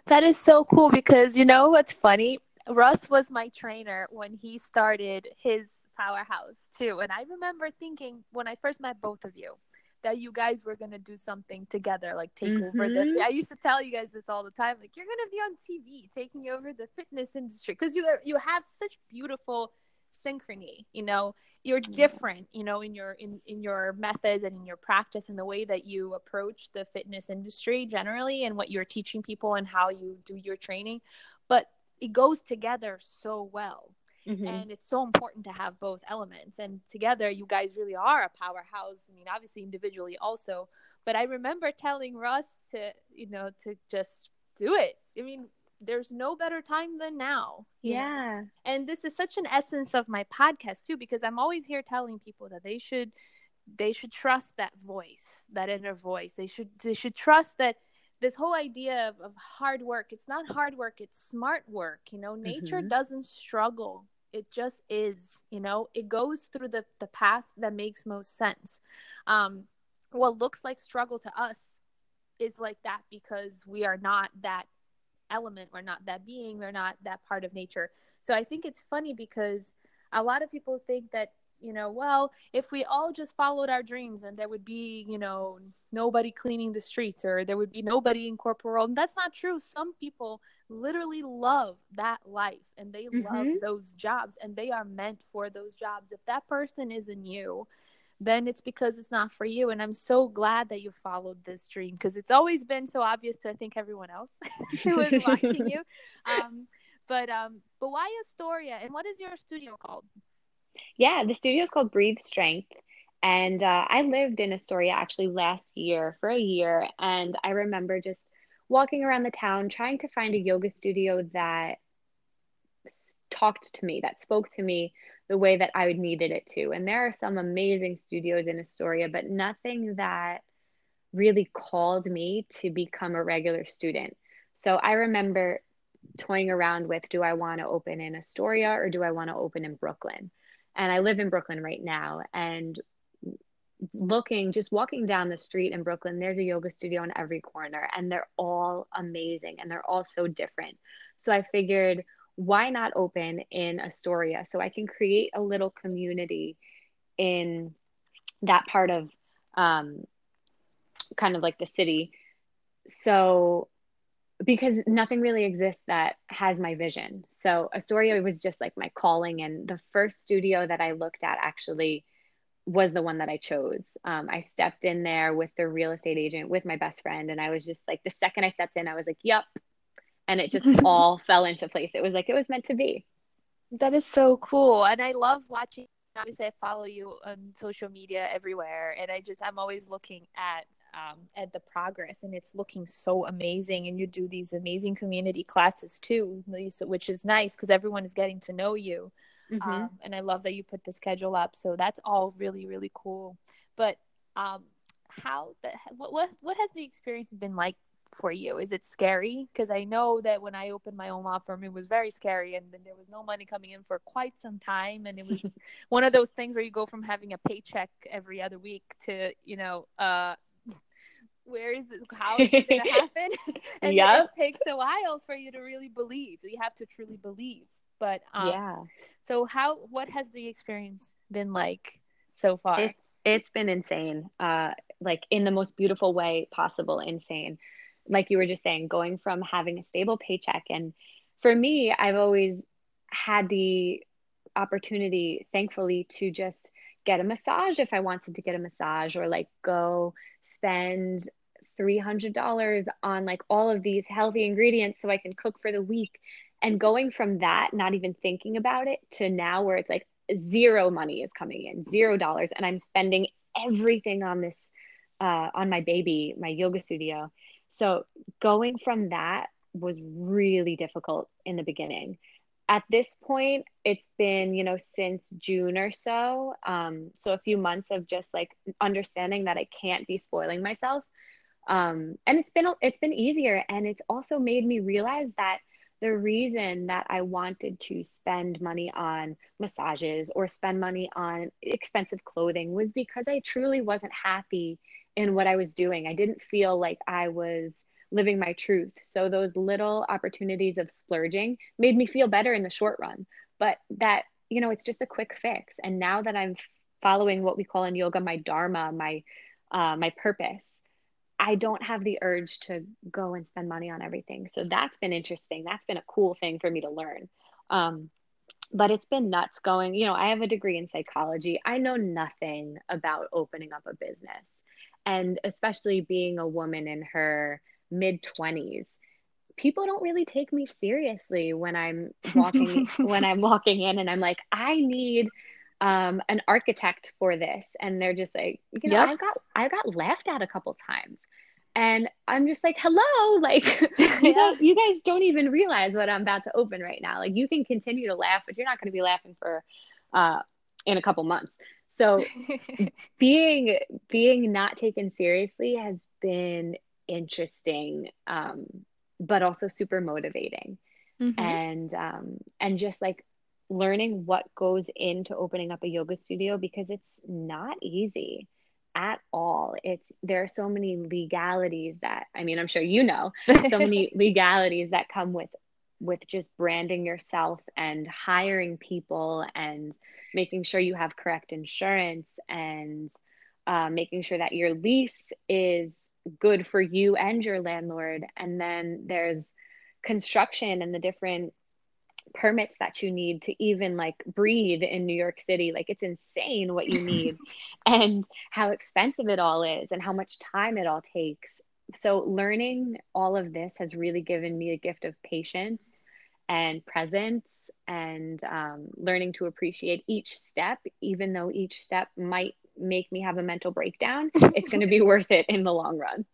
That is so cool because you know what's funny? Russ was my trainer when he started his powerhouse too. And I remember thinking when I first met both of you, that you guys were gonna do something together, like take mm-hmm. over the. Mm-hmm. I used to tell you guys this all the time, like you're gonna be on TV, taking over the fitness industry, because you you have such beautiful synchrony. You know, you're different. You know, in your in in your methods and in your practice and the way that you approach the fitness industry generally, and what you're teaching people and how you do your training, but it goes together so well. Mm-hmm. And it's so important to have both elements. And together, you guys really are a powerhouse. I mean, obviously, individually also. But I remember telling Russ to you know to just do it i mean there's no better time than now yeah know? and this is such an essence of my podcast too because i'm always here telling people that they should they should trust that voice that inner voice they should they should trust that this whole idea of, of hard work it's not hard work it's smart work you know nature mm-hmm. doesn't struggle it just is you know it goes through the the path that makes most sense. Um what looks like struggle to us is like that because we are not that element we're not that being we're not that part of nature. So i think it's funny because a lot of people think that you know, well, if we all just followed our dreams and there would be, you know, nobody cleaning the streets or there would be nobody in corporate world. And that's not true. Some people literally love that life and they mm-hmm. love those jobs and they are meant for those jobs. If that person isn't you, then it's because it's not for you. And I'm so glad that you followed this dream because it's always been so obvious to I think everyone else [LAUGHS] who was watching [LAUGHS] you. Um, but um, but why Astoria and what is your studio called? Yeah, the studio is called Breathe Strength. And uh, I lived in Astoria actually last year for a year. And I remember just walking around the town trying to find a yoga studio that talked to me, that spoke to me the way that I needed it to. And there are some amazing studios in Astoria, but nothing that really called me to become a regular student. So I remember toying around with do I want to open in Astoria or do I want to open in Brooklyn? And I live in Brooklyn right now. And looking, just walking down the street in Brooklyn, there's a yoga studio on every corner, and they're all amazing and they're all so different. So I figured, why not open in Astoria so I can create a little community in that part of um, kind of like the city. So because nothing really exists that has my vision. So Astoria was just like my calling. And the first studio that I looked at actually was the one that I chose. Um, I stepped in there with the real estate agent with my best friend. And I was just like, the second I stepped in, I was like, yep. And it just [LAUGHS] all fell into place. It was like, it was meant to be. That is so cool. And I love watching obviously I follow you on social media everywhere and I just I'm always looking at um, at the progress and it's looking so amazing. And you do these amazing community classes too which is nice because everyone is getting to know you. Mm-hmm. um, and i love that you put the schedule up. So that's all really really cool. But um, how the what, what what has the experience been like for you? Is it scary? Because i know that when i opened my own law firm it was very scary and then there was no money coming in for quite some time and it was [LAUGHS] one of those things where you go from having a paycheck every other week to you know uh where is it how is it going [LAUGHS] to happen? [LAUGHS] And yep. it takes a while for you to really believe. You have to truly believe. But um, yeah. so how what has the experience been like so far? It, it's been insane. Uh like in the most beautiful way possible insane. Like you were just saying going from having a stable paycheck. And for me i've always had the opportunity thankfully to just get a massage if i wanted to get a massage or like go spend $300 on like all of these healthy ingredients so I can cook for the week. And going from that, not even thinking about it, to now where it's like zero money is coming in, zero dollars, and I'm spending everything on this, uh, on my baby, my yoga studio. So going from that was really difficult in the beginning. At this point, it's been, you know, since June or so. Um, so a few months of just like understanding that I can't be spoiling myself um, and it's been it's been easier and it's also made me realize that the reason that I wanted to spend money on massages or spend money on expensive clothing was because I truly wasn't happy in what I was doing. I didn't feel like I was living my truth. So those little opportunities of splurging made me feel better in the short run. But that, you know, it's just a quick fix. And now that I'm following what we call in yoga my dharma, my uh, my purpose, I don't have the urge to go and spend money on everything. So that's been interesting. That's been a cool thing for me to learn. Um, but it's been nuts going. You know, I have a degree in psychology. I know nothing about opening up a business. And especially being a woman in her mid 20s, people don't really take me seriously when I'm [LAUGHS] walking when I'm walking in and I'm like, I need um, an architect for this, and they're just like, you know, yep. I got I got laughed at a couple times, And I'm just like, hello, [LAUGHS] like [LAUGHS] you, guys, you guys don't even realize what I'm about to open right now. Like you can continue to laugh, but you're not going to be laughing for uh, in a couple months. So being being not taken seriously has been interesting, um, but also super motivating. Mm-hmm. And um, and just like learning what goes into opening up a yoga studio because it's not easy at all. It's there are so many legalities that I mean, I'm sure you know, [LAUGHS] so many legalities that come with with just branding yourself and hiring people and making sure you have correct insurance and uh, making sure that your lease is good for you and your landlord. And then there's construction and the different permits that you need to even like breathe in New York City. Like it's insane what you [LAUGHS] need and how expensive it all is and how much time it all takes. So learning all of this has really given me a gift of patience and presence and um, learning to appreciate each step, even though each step might make me have a mental breakdown, [LAUGHS] it's going to be worth it in the long run.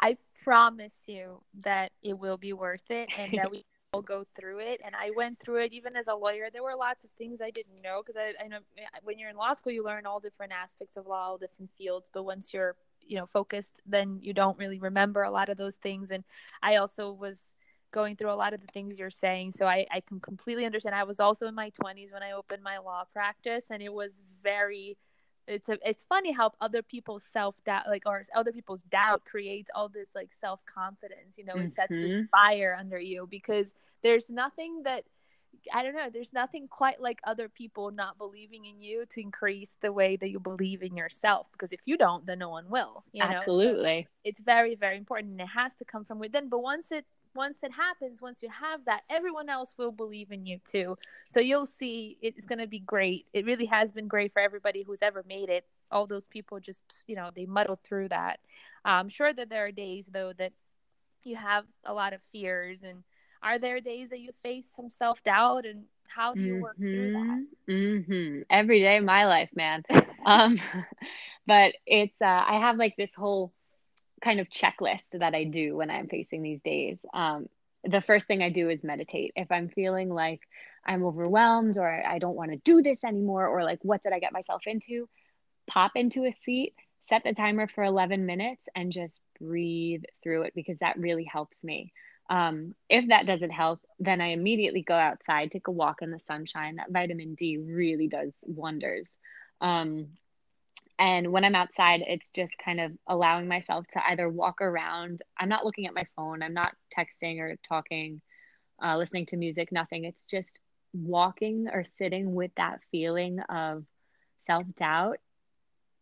I promise you that it will be worth it and that we [LAUGHS] all go through it. And I went through it even as a lawyer. There were lots of things I didn't know because I, I know when you're in law school, you learn all different aspects of law, all different fields. But once you're, you know, focused, then you don't really remember a lot of those things. And I also was going through a lot of the things you're saying. So I, I can completely understand. I was also in my 20s when I opened my law practice, and it was very it's a, it's funny how other people's self doubt like or other people's doubt creates all this like self confidence you know mm-hmm. it sets this mm-hmm. fire under you because there's nothing that I don't know there's nothing quite like other people not believing in you to increase the way that you believe in yourself because if you don't then no one will you know? absolutely so it's very very important and it has to come from within but once it once it happens, once you have that, everyone else will believe in you too. So you'll see it's going to be great. It really has been great for everybody who's ever made it. All those people just, you know, they muddled through that. I'm sure that there are days though that you have a lot of fears and are there days that you face some self-doubt and how do you mm-hmm. work through that? Mm-hmm. mm-hmm. Every day of my life, man. [LAUGHS] um, [LAUGHS] but it's, uh, I have like this whole kind of checklist that I do when I'm facing these days. Um, the first thing I do is meditate. If I'm feeling like I'm overwhelmed or I don't want to do this anymore, or like, what did I get myself into? Pop into a seat, set the timer for 11 minutes, and just breathe through it because that really helps me. Um, if that doesn't help, then I immediately go outside, take a walk in the sunshine. That vitamin D really does wonders. Um, and when I'm outside, it's just kind of allowing myself to either walk around. I'm not looking at my phone, I'm not texting or talking, uh, listening to music, nothing. It's just walking or sitting with that feeling of self doubt.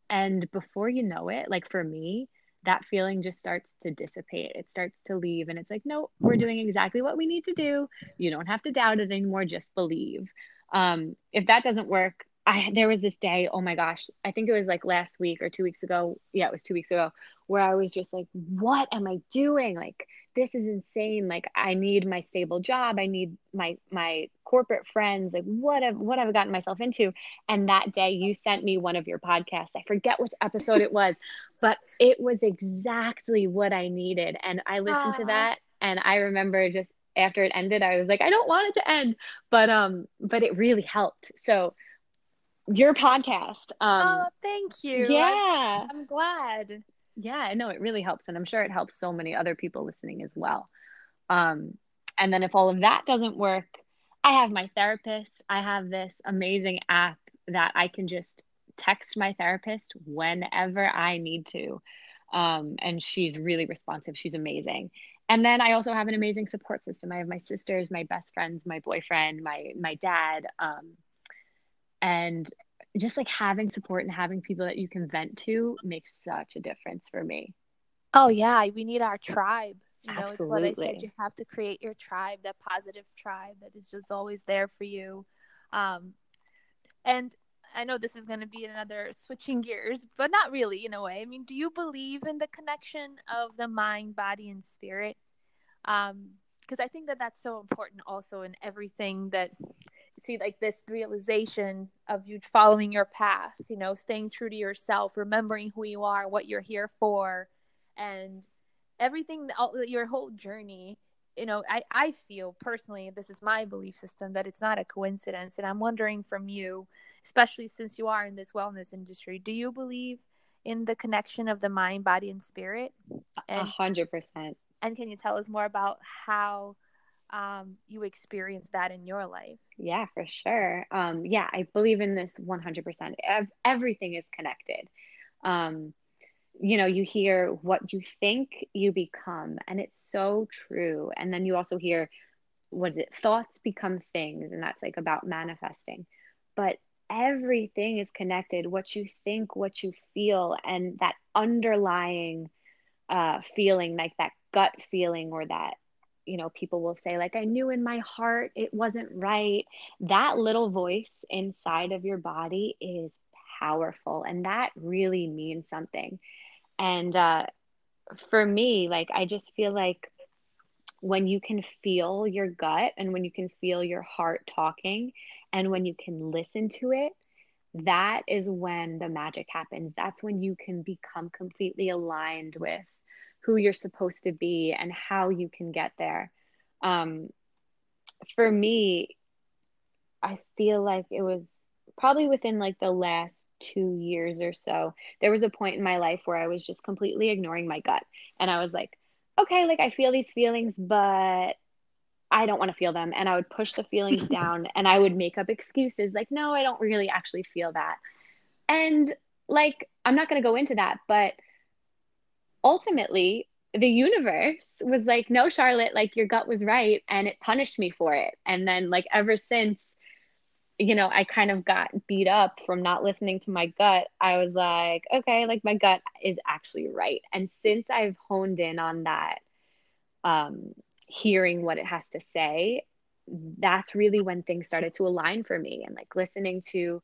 And before you know it, like for me, that feeling just starts to dissipate. It starts to leave. And it's like, no, we're doing exactly what we need to do. You don't have to doubt it anymore. Just believe. Um, if that doesn't work, I there was this day, oh my gosh, I think it was like last week or two weeks ago. Yeah, it was two weeks ago, where I was just like, what am I doing? Like, this is insane. Like, I need my stable job. I need my my corporate friends. Like, what have what have I gotten myself into? And that day you sent me one of your podcasts. I forget which episode it was, [LAUGHS] but it was exactly what I needed. And I listened to that and I remember just after it ended, I was like, I don't want it to end. But um, but it really helped. So your podcast. Um, oh, thank you. Yeah. I'm, I'm glad. Yeah, I know it really helps. And I'm sure it helps so many other people listening as well. Um, and then if all of that doesn't work, I have my therapist. I have this amazing app that I can just text my therapist whenever I need to. Um, and she's really responsive. She's amazing. And then I also have an amazing support system. I have my sisters, my best friends, my boyfriend, my my dad. Um, and just like having support and having people that you can vent to makes such a difference for me. Oh yeah, we need our tribe. You know, Absolutely. it's what I said. You have to create your tribe, that positive tribe that is just always there for you. Um, and I know this is going to be another switching gears, but not really in a way. I mean, do you believe in the connection of the mind, body, and spirit? Um, because I think that that's so important also in everything that see like this realization of you following your path you know staying true to yourself remembering who you are what you're here for and everything all, your whole journey. You know I, I feel personally this is my belief system that it's not a coincidence and i'm wondering from you especially since you are in this wellness industry do you believe in the connection of the mind body and spirit? A hundred percent. and can you tell us more about how um, you experience that in your life yeah for sure um, yeah i believe in this 100% everything is connected um, you know, you hear what you think you become, and it's so true. And then you also hear what is it? Thoughts become things, and that's like about manifesting. But everything is connected what you think, what you feel, and that underlying uh, feeling, like that gut feeling, or that you know, people will say, like, I knew in my heart it wasn't right. That little voice inside of your body is powerful, and that really means something. And uh, for me, like, I just feel like when you can feel your gut and when you can feel your heart talking and when you can listen to it, that is when the magic happens. That's when you can become completely aligned with who you're supposed to be and how you can get there. Um, for me, I feel like it was probably within like the last two years or so, there was a point in my life where I was just completely ignoring my gut. And I was like, okay, like I feel these feelings, but I don't want to feel them. And I would push the feelings [LAUGHS] down and I would make up excuses like, no, I don't really actually feel that. And like, I'm not going to go into that, but ultimately, the universe was like, no, Charlotte, like your gut was right. And it punished me for it. And then, like, ever since, you know, I kind of got beat up from not listening to my gut. I was like, okay, like my gut is actually right. And since I've honed in on that, um, hearing what it has to say, that's really when things started to align for me and like listening to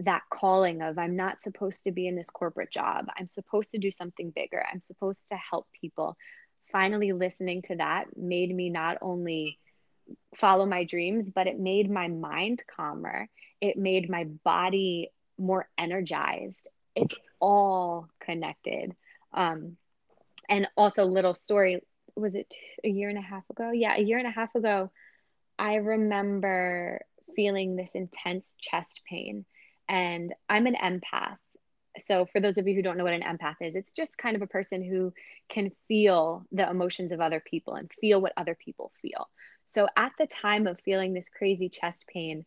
that calling of I'm not supposed to be in this corporate job. I'm supposed to do something bigger. I'm supposed to help people. Finally listening to that made me not only follow my dreams, but it made my mind calmer. It made my body more energized. It's all connected. Um, and also, little story was it a year and a half ago? Yeah, a year and a half ago, I remember feeling this intense chest pain. And I'm an empath. So, for those of you who don't know what an empath is, it's just kind of a person who can feel the emotions of other people and feel what other people feel. So at the time of feeling this crazy chest pain,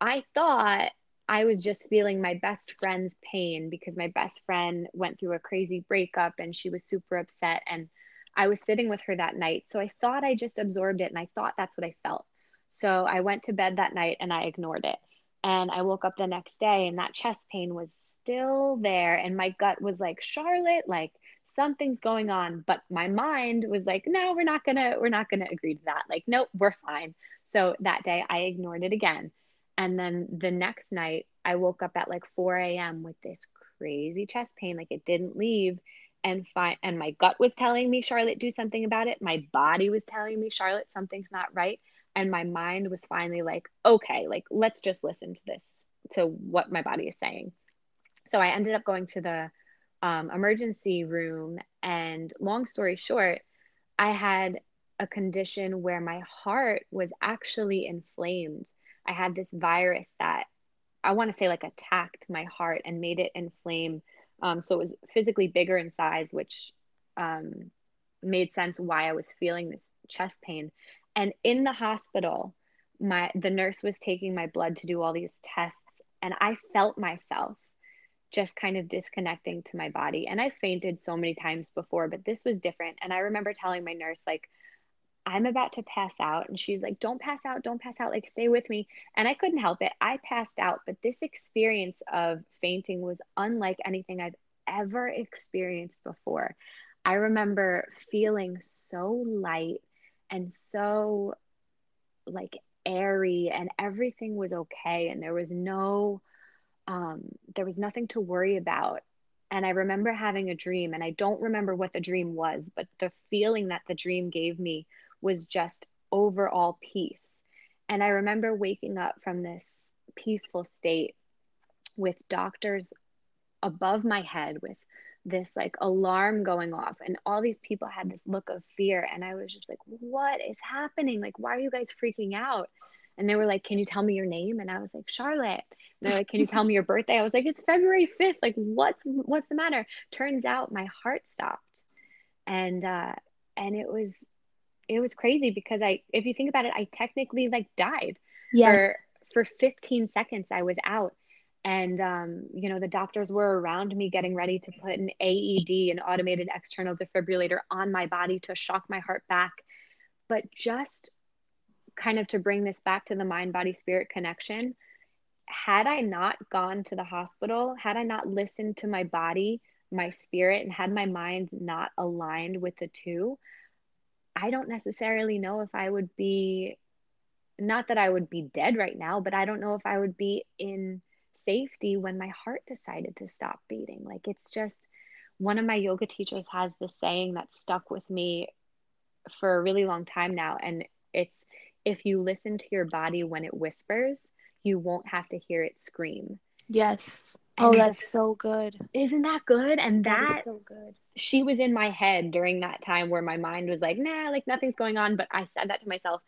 I thought I was just feeling my best friend's pain because my best friend went through a crazy breakup and she was super upset. And I was sitting with her that night. So I thought I just absorbed it and I thought that's what I felt. So I went to bed that night and I ignored it. And I woke up the next day and that chest pain was still there. And my gut was like, Charlotte, like, something's going on. But my mind was like no we're not gonna we're not gonna agree to that. Like nope we're fine. So that day i ignored it again. And then the next night i woke up at like 4 a.m with this crazy chest pain like it didn't leave. And fine and my gut was telling me charlotte do something about it. My body was telling me charlotte something's not right and my mind was finally like okay like let's just listen to this to what my body is saying so i ended up going to the um, emergency room. And long story short, I had a condition where my heart was actually inflamed. I had this virus that I want to say like attacked my heart and made it inflame. Um, so it was physically bigger in size, which um, made sense why I was feeling this chest pain. And in the hospital, my the nurse was taking my blood to do all these tests, and I felt myself just kind of disconnecting to my body. And I fainted so many times before, but this was different. And I remember telling my nurse, like, I'm about to pass out. And she's like, Don't pass out, don't pass out, like, stay with me. And I couldn't help it. I passed out. But this experience of fainting was unlike anything I've ever experienced before. I remember feeling so light and so like airy, and everything was okay. And there was no um, there was nothing to worry about. And I remember having a dream, and I don't remember what the dream was, but the feeling that the dream gave me was just overall peace. And I remember waking up from this peaceful state with doctors above my head, with this like alarm going off and all these people had this look of fear and i was just like what is happening? Like why are you guys freaking out? And they were like can you tell me your name? And i was like charlotte. And they're like can you tell me your birthday? I was like it's february 5th like what's what's the matter? Turns out my heart stopped and uh and it was it was crazy because i if you think about it i technically like died yes. for for 15 seconds i was out and um, you know the doctors were around me getting ready to put an aed an automated external defibrillator on my body to shock my heart back. But just kind of to bring this back to the mind body spirit connection had i not gone to the hospital had i not listened to my body my spirit and had my mind not aligned with the two i don't necessarily know if i would be not that i would be dead right now but i don't know if i would be in safety when my heart decided to stop beating. Like it's just one of my yoga teachers has this saying that stuck with me for a really long time now. And it's if you listen to your body when it whispers, you won't have to hear it scream. Yes. And oh, that's so good. Isn't that good? And that, that so good. She was in my head during that time where my mind was like, nah, like nothing's going on. But I said that to myself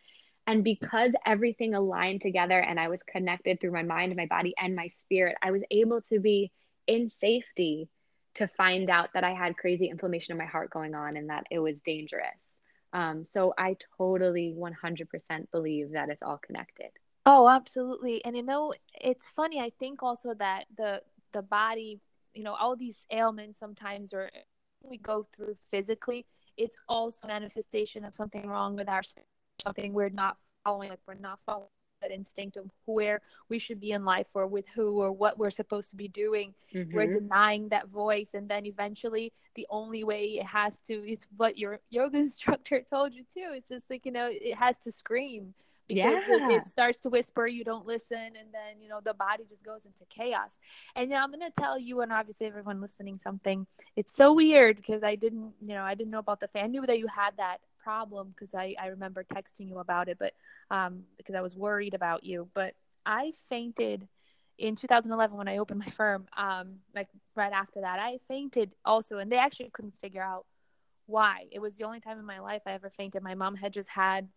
and because everything aligned together and I was connected through my mind, my body, and my spirit, I was able to be in safety to find out that I had crazy inflammation in my heart going on and that it was dangerous. Um, so I totally 100% believe that it's all connected. Oh, absolutely. And you know, it's funny. I think also that the the body, you know, all these ailments sometimes or we go through physically, it's also manifestation of something wrong with our something we're not following, like we're not following that instinct of where we should be in life or with who or what we're supposed to be doing. Mm-hmm. We're denying that voice. And then eventually the only way it has to is what your yoga [LAUGHS] instructor told you too. It's just like, you know, it has to scream because yeah. it, it, starts to whisper you don't listen and then you know the body just goes into chaos and now i'm going to tell you and obviously everyone listening something it's so weird because i didn't you know i didn't know about the fan I knew that you had that problem because I, I remember texting you about it, but um, because I was worried about you. But I fainted in 2011 when I opened my firm. Um, like right after that, I fainted also, and they actually couldn't figure out why. It was the only time in my life I ever fainted. My mom had just had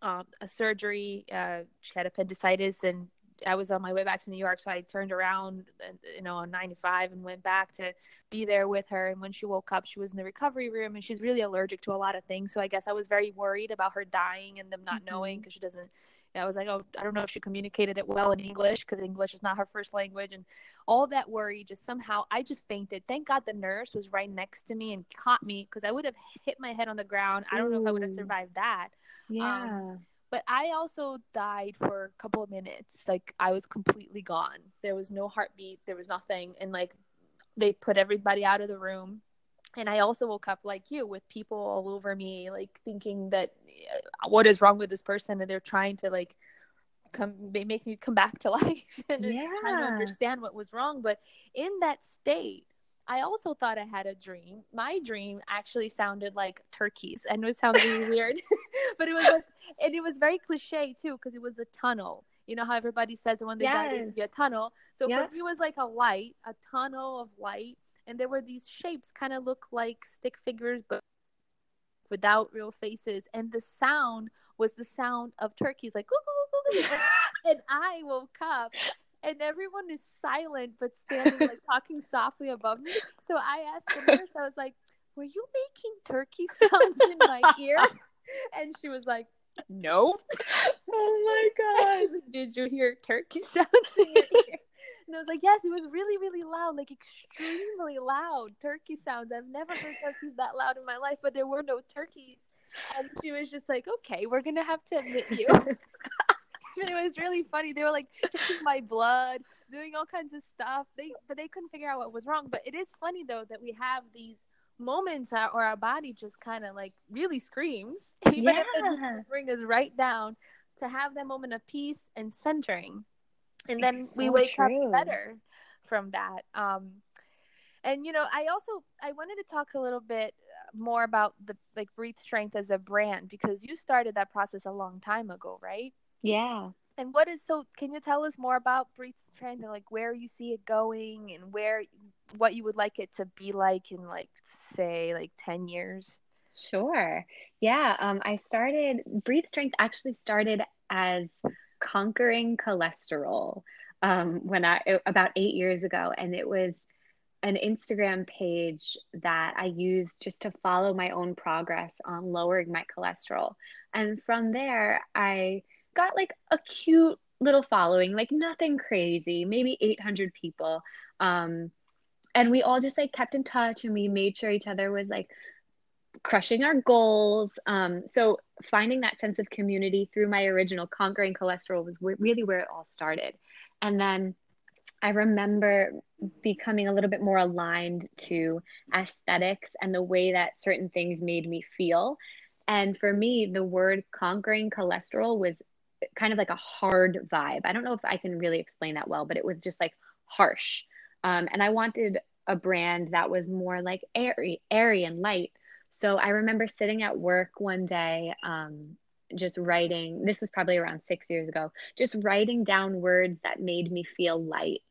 um, a surgery. Uh, she had appendicitis, and I was on my way back to New York, so I turned around, you know, on 95 and went back to be there with her. And when she woke up, she was in the recovery room, and she's really allergic to a lot of things. So I guess I was very worried about her dying and them not mm-hmm. knowing because she doesn't. I was like, oh, I don't know if she communicated it well in English because English is not her first language, and all that worry just somehow I just fainted. Thank God the nurse was right next to me and caught me because I would have hit my head on the ground. I don't Ooh. know if I would have survived that. Yeah. Um, but I also died for a couple of minutes. Like I was completely gone. There was no heartbeat. There was nothing. And like they put everybody out of the room. And I also woke up like you with people all over me, like thinking that what is wrong with this person, and they're trying to like come make me come back to [LAUGHS] life and yeah. trying to understand what was wrong. But in that state, I also thought I had a dream. My dream actually sounded like turkeys. and it sounds really weird, [LAUGHS] but it was like, and it was very cliche too because it was a tunnel. You know how everybody says when they yes. die, they see a tunnel. So yeah. for me, it was like a light, a tunnel of light, and there were these shapes, kind of look like stick figures, but without real faces. And the sound was the sound of turkeys, like. and [LAUGHS] I woke up and everyone is silent but standing like talking softly above me. So I asked the nurse, I was like, Were you making turkey [LAUGHS] sounds in my ear? And she was like, No. [LAUGHS] Oh my [LAUGHS] god. Like, Did you hear turkey sounds in your ear? And I was like, Yes, it was really, really loud, like extremely loud turkey sounds. I've never heard turkeys that loud in my life, but there were no turkeys. And she was just like, Okay, we're gonna have to admit you. [LAUGHS] and it was really funny. They were like taking my blood, doing all kinds of stuff. They but they couldn't figure out what was wrong. But it is funny though that we have these moments that, where our body just kind of like really screams, [LAUGHS] even yeah. if it just bring us right down to have that moment of peace and centering, and then it's we so wake true. up better from that. Um, and you know, I also I wanted to talk a little bit more about the like breathe strength as a brand because you started that process a long time ago, right? Yeah. And what is so? Can you tell us more about Breathe Strength and like where you see it going and where what you would like it to be like in like say like 10 years? Sure. Yeah. Um, I started Breathe Strength actually started as conquering cholesterol um, when I about eight years ago, and it was an Instagram page that I used just to follow my own progress on lowering my cholesterol. And from there, I got like a cute little following, like nothing crazy, maybe 800 people. Um, and we all just like kept in touch and we made sure each other was like crushing our goals. Um, so finding that sense of community through my original conquering cholesterol was w- really where it all started. And then I remember becoming a little bit more aligned to aesthetics and the way that certain things made me feel. And for me, the word conquering cholesterol was kind of like a hard vibe. I don't know if I can really explain that well, but it was just like harsh. Um, and I wanted a brand that was more like airy, airy and light. So I remember sitting at work one day, um, just writing. This was probably around six years ago. Just writing down words that made me feel light.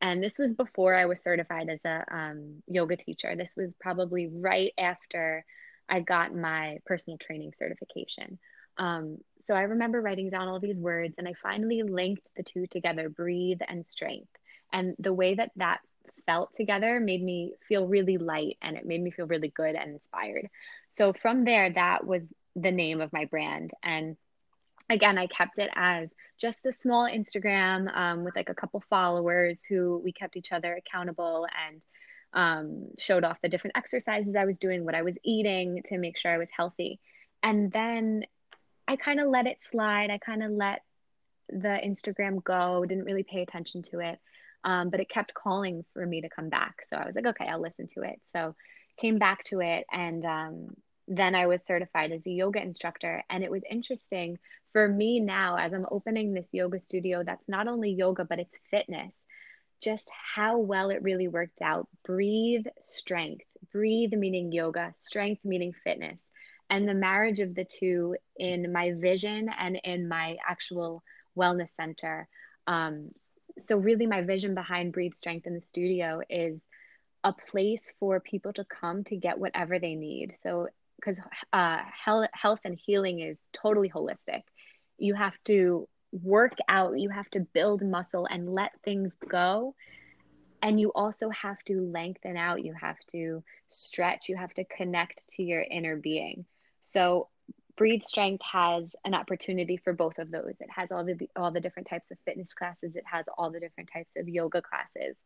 And this was before I was certified as a um, yoga teacher. This was probably right after I got my personal training certification. Um, so I remember writing down all these words and I finally linked the two together breathe and strength. And the way that that felt together made me feel really light and it made me feel really good and inspired. So from there, that was the name of my brand. And again, I kept it as just a small Instagram um, with like a couple followers who we kept each other accountable and um, showed off the different exercises I was doing, what I was eating to make sure I was healthy. And then I kind of let it slide. I kind of let the Instagram go, didn't really pay attention to it. Um, but it kept calling for me to come back. So I was like, okay, I'll listen to it. So came back to it. And um, then I was certified as a yoga instructor. And it was interesting for me now, as I'm opening this yoga studio that's not only yoga, but it's fitness, just how well it really worked out. Breathe strength, breathe meaning yoga, strength meaning fitness and the marriage of the two in my vision and in my actual wellness center. Um, so, really, my vision behind Breathe Strength in the studio is a place for people to come to get whatever they need. So, because uh, health, health and healing is totally holistic. You have to work out, you have to build muscle and let things go. And you also have to lengthen out, you have to stretch, you have to connect to your inner being. So Breathe Strength has an opportunity for both of those. It has all the all the different types of fitness classes. It has all the different types of yoga classes.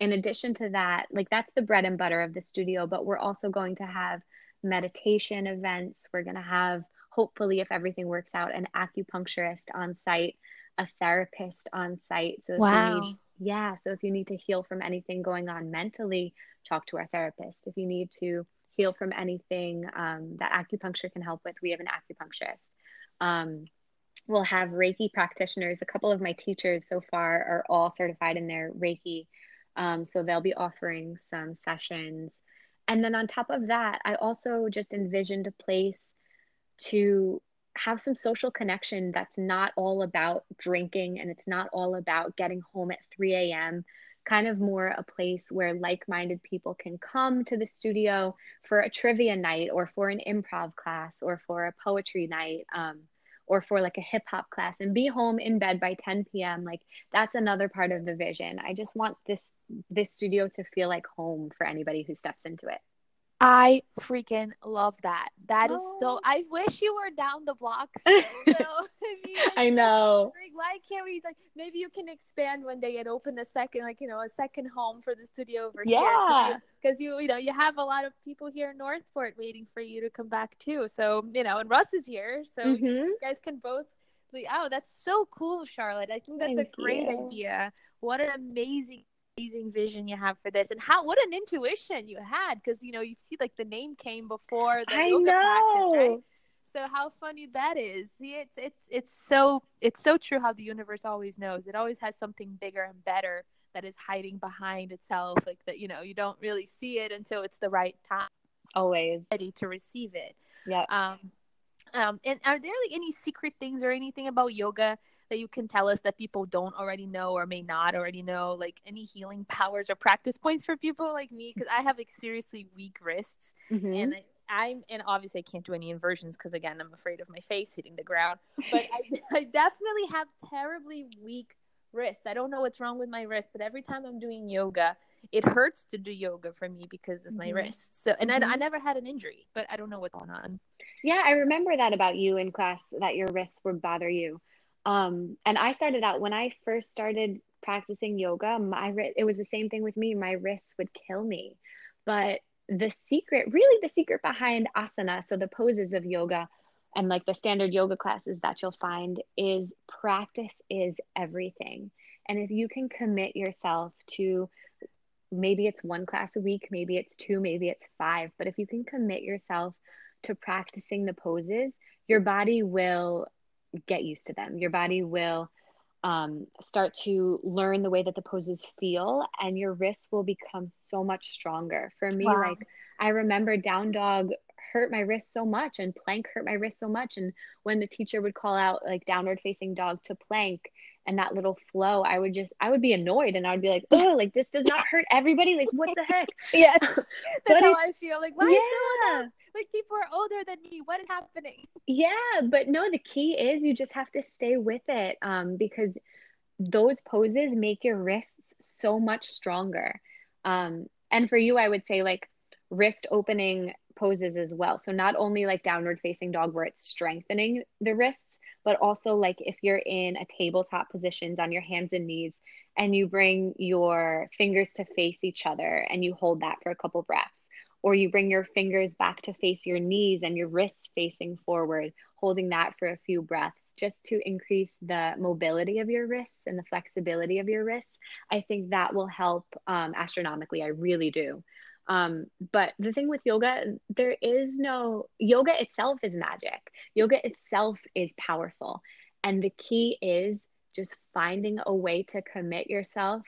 In addition to that, like that's the bread and butter of the studio, but we're also going to have meditation events. We're going to have hopefully if everything works out an acupuncturist on site, a therapist on site. So wow. Need, yeah, so if you need to heal from anything going on mentally, talk to our therapist. If you need to heal from anything um, that acupuncture can help with, we have an acupuncturist. Um, we'll have Reiki practitioners. A couple of my teachers so far are all certified in their Reiki. Um, so they'll be offering some sessions. And then on top of that, I also just envisioned a place to have some social connection that's not all about drinking and it's not all about getting home at 3 a.m kind of more a place where like minded people can come to the studio for a trivia night or for an improv class or for a poetry night um, or for like a hip hop class and be home in bed by 10 p.m. Like that's another part of the vision. I just want this this studio to feel like home for anybody who steps into it. I freaking love that. That oh. is so. I wish you were down the block. [LAUGHS] Still, [LAUGHS] I, mean, I know. Like, why can't we? Like, maybe you can expand one day and open a second, like you know, a second home for the studio over here. yeah. here. Because you, you, you know, you have a lot of people here in Northport waiting for you to come back too. So you know, and Russ is here, so mm-hmm. you guys can both. Oh, that's so cool, Charlotte. I think that's Thank a great you. idea. What an amazing amazing vision you have for this and how what an intuition you had because you know you see like the name came before the I yoga know. practice right? so how funny that is. See it's it's it's so it's so true how the universe always knows. It always has something bigger and better that is hiding behind itself like that you know you don't really see it until it's the right time. Always. Ready to receive it. Yeah um Um, and are there like any secret things or anything about yoga that you can tell us that people don't already know or may not already know? Like any healing [LAUGHS] powers or practice points for people like me? Because I have like seriously weak wrists, mm-hmm. and I, am and obviously I can't do any inversions because again I'm afraid of my face hitting the ground. But I, [LAUGHS] I definitely have terribly weak wrists. I don't know what's wrong with my wrist, but every time I'm doing yoga, it hurts to do yoga for me because of my mm-hmm. wrists. So, and mm-hmm. I, I never had an injury, but I don't know what's going on. Yeah, I remember that about you in class that your wrists would bother you. Um, and I started out when I first started practicing yoga, my it was the same thing with me. My wrists would kill me. But the secret, really the secret behind asana, so the poses of yoga and like the standard yoga classes that you'll find is practice is everything. And if you can commit yourself to maybe it's one class a week, maybe it's two, maybe it's five, but if you can commit yourself to practicing the poses, your body will get used to them. Your body will um, start to learn the way that the poses feel, and your wrists will become so much stronger. For me, wow. like I remember down dog hurt my wrist so much, and plank hurt my wrist so much. And when the teacher would call out like downward facing dog to plank, and that little flow, I would just I would be annoyed and I would be like, oh, like this does not [LAUGHS] hurt everybody. Like what the heck? [LAUGHS] Yeah, [LAUGHS] that's how I feel. Like why yeah. is no one else? Like people are older than me. What is happening? Yeah, but no, the key is you just have to stay with it, um, because those poses make your wrists so much stronger. Um, and for you, I would say like wrist opening poses as well. So not only like downward facing dog where it's strengthening the wrists, but also like if you're in a tabletop positions on your hands and knees and you bring your fingers to face each other and you hold that for a couple breaths or you bring your fingers back to face your knees and your wrists facing forward holding that for a few breaths just to increase the mobility of your wrists and the flexibility of your wrists i think that will help um, astronomically. I really do um, but the thing with yoga, there is no yoga itself is magic. Yoga itself is powerful. And the key is just finding a way to commit yourself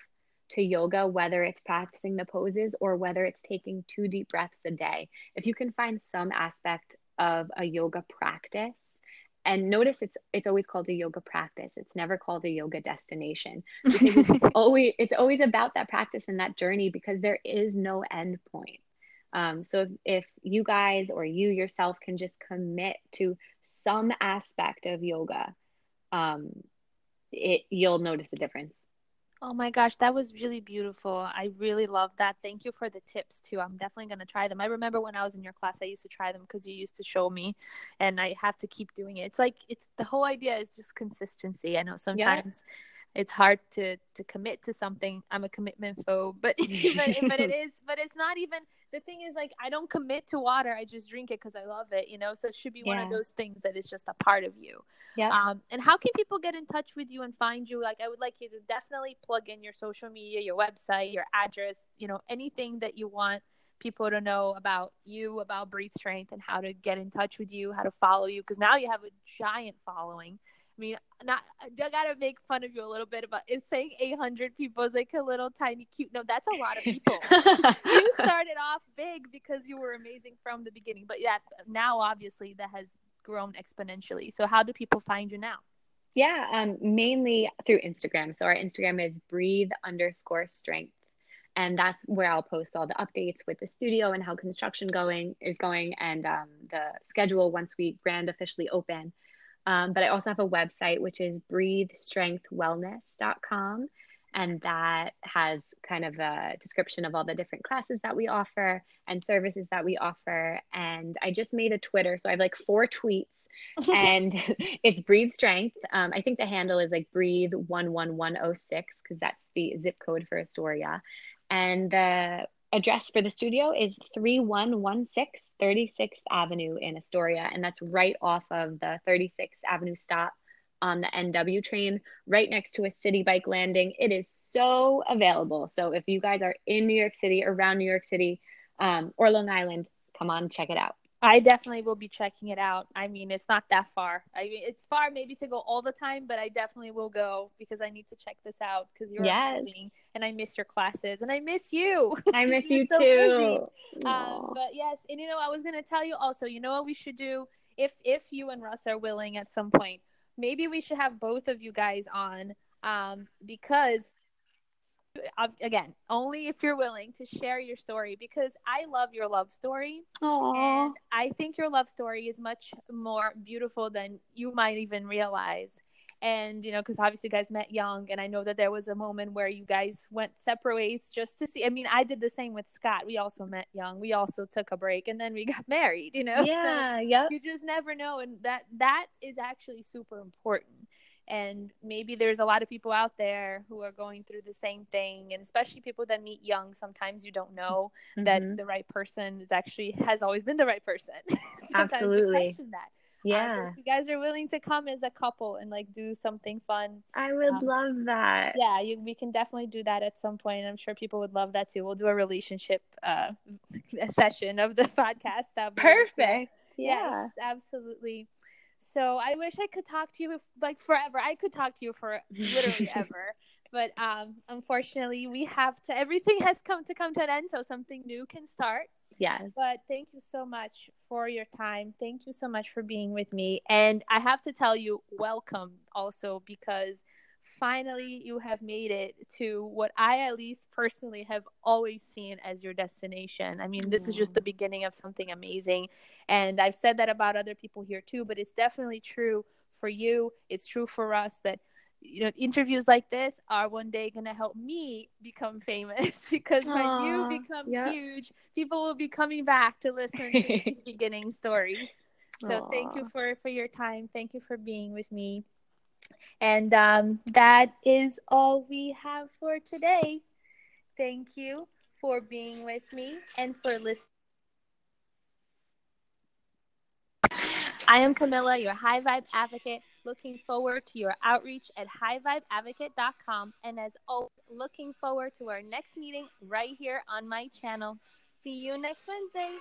to yoga, whether it's practicing the poses or whether it's taking two deep breaths a day. If you can find some aspect of a yoga practice and notice it's it's always called a yoga practice. It's never called a yoga destination [LAUGHS] because it's always it's always about that practice and that journey because there is no end point. Um, so if, if you guys or you yourself can just commit to some aspect of yoga um, it you'll notice a difference Oh my gosh, that was really beautiful. I really love that. Thank you for the tips too. I'm definitely going to try them. I remember when I was in your class, I used to try them because you used to show me, and I have to keep doing it. It's like it's the whole idea is just consistency. I know sometimes. Yeah it's hard to to commit to something. I'm a commitment phobe but [LAUGHS] but, but it [LAUGHS] is but it's not even the thing is like i don't commit to water. I just drink it because i love it you know? So it should be yeah. one of those things that is just a part of you. Yeah um and how can people get in touch with you and find you? Like i would like you to definitely plug in your social media your website your address you know anything that you want people to know about you about breathe strength and how to get in touch with you how to follow you because now you have a giant following I mean, not I gotta make fun of you a little bit about it saying 800 people is like a little tiny cute. No, that's a lot of people. [LAUGHS] you started off big because you were amazing from the beginning, but yeah, now obviously that has grown exponentially. So how do people find you now? Yeah, um, mainly through Instagram. So our Instagram is breathe underscore strength. And that's where I'll post all the updates with the studio and how construction going is going and um, the schedule once we grand officially open. Um, but I also have a website, which is breathestrengthwellness.com. And that has kind of a description of all the different classes that we offer and services that we offer. And I just made a Twitter. So I have like four tweets [LAUGHS] and [LAUGHS] it's breathe strength. Um, I think the handle is like breathe 11106 because that's the zip code for Astoria. And the address for the studio is 3116 36th Avenue in Astoria, and that's right off of the 36th Avenue stop on the NW train, right next to a Citi Bike landing. It is so available. So if you guys are in New York City, around New York City, um, or Long Island, come on, check it out. I definitely will be checking it out. I mean, it's not that far. I mean, it's far maybe to go all the time, but I definitely will go because I need to check this out because you're yes. amazing and I miss your classes and I miss you. [LAUGHS] I miss you so too. Um, but yes, and you know, I was gonna tell you also. You know what we should do if if you and Russ are willing at some point, maybe we should have both of you guys on um, because again, only if you're willing to share your story because I love your love story. Aww. And I think your love story is much more beautiful than you might even realize. And, you know, because obviously you guys met young, and I know that there was a moment where you guys went separate ways just to see. I mean, I did the same with Scott. We also met young. We also took a break and then we [LAUGHS] got married, you know? Yeah, so yep. You just never know. And that that is actually super important and maybe there's a lot of people out there who are going through the same thing and especially people that meet young sometimes you don't know mm-hmm. that the right person is actually has always been the right person. [LAUGHS] Absolutely. question that. Yeah uh, so if you guys are willing to come as a couple and like do something fun i would um, love that. yeah you, we can definitely do that at some point i'm sure people would love that too. We'll do a relationship uh [LAUGHS] session of the [LAUGHS] podcast. That perfect. Yeah. yes, absolutely so I wish I could talk to you like forever. I could talk to you for literally [LAUGHS] ever. But um, unfortunately, we have to. Everything has come to come to an end, so something new can start. Yes. But thank you so much for your time. Thank you so much for being with me. And I have to tell you, welcome also because finally you have made it to what I at least personally have always seen as your destination. I mean, this is just the mm-hmm. beginning of something amazing. And I've said that about other people here too, but it's definitely true for you. It's true for us that you know interviews like this are one day going to help me become famous [LAUGHS] because Aww, when you become yep. huge people will be coming back to listen to [LAUGHS] these beginning stories so Aww. thank you for for your time thank you for being with me and um, that is all we have for today. Thank you for being with me and for listening. I am Camilla, your high vibe advocate, looking forward to your outreach at highvibeadvocate.com. And as always, looking forward to our next meeting right here on my channel. See you next Wednesday.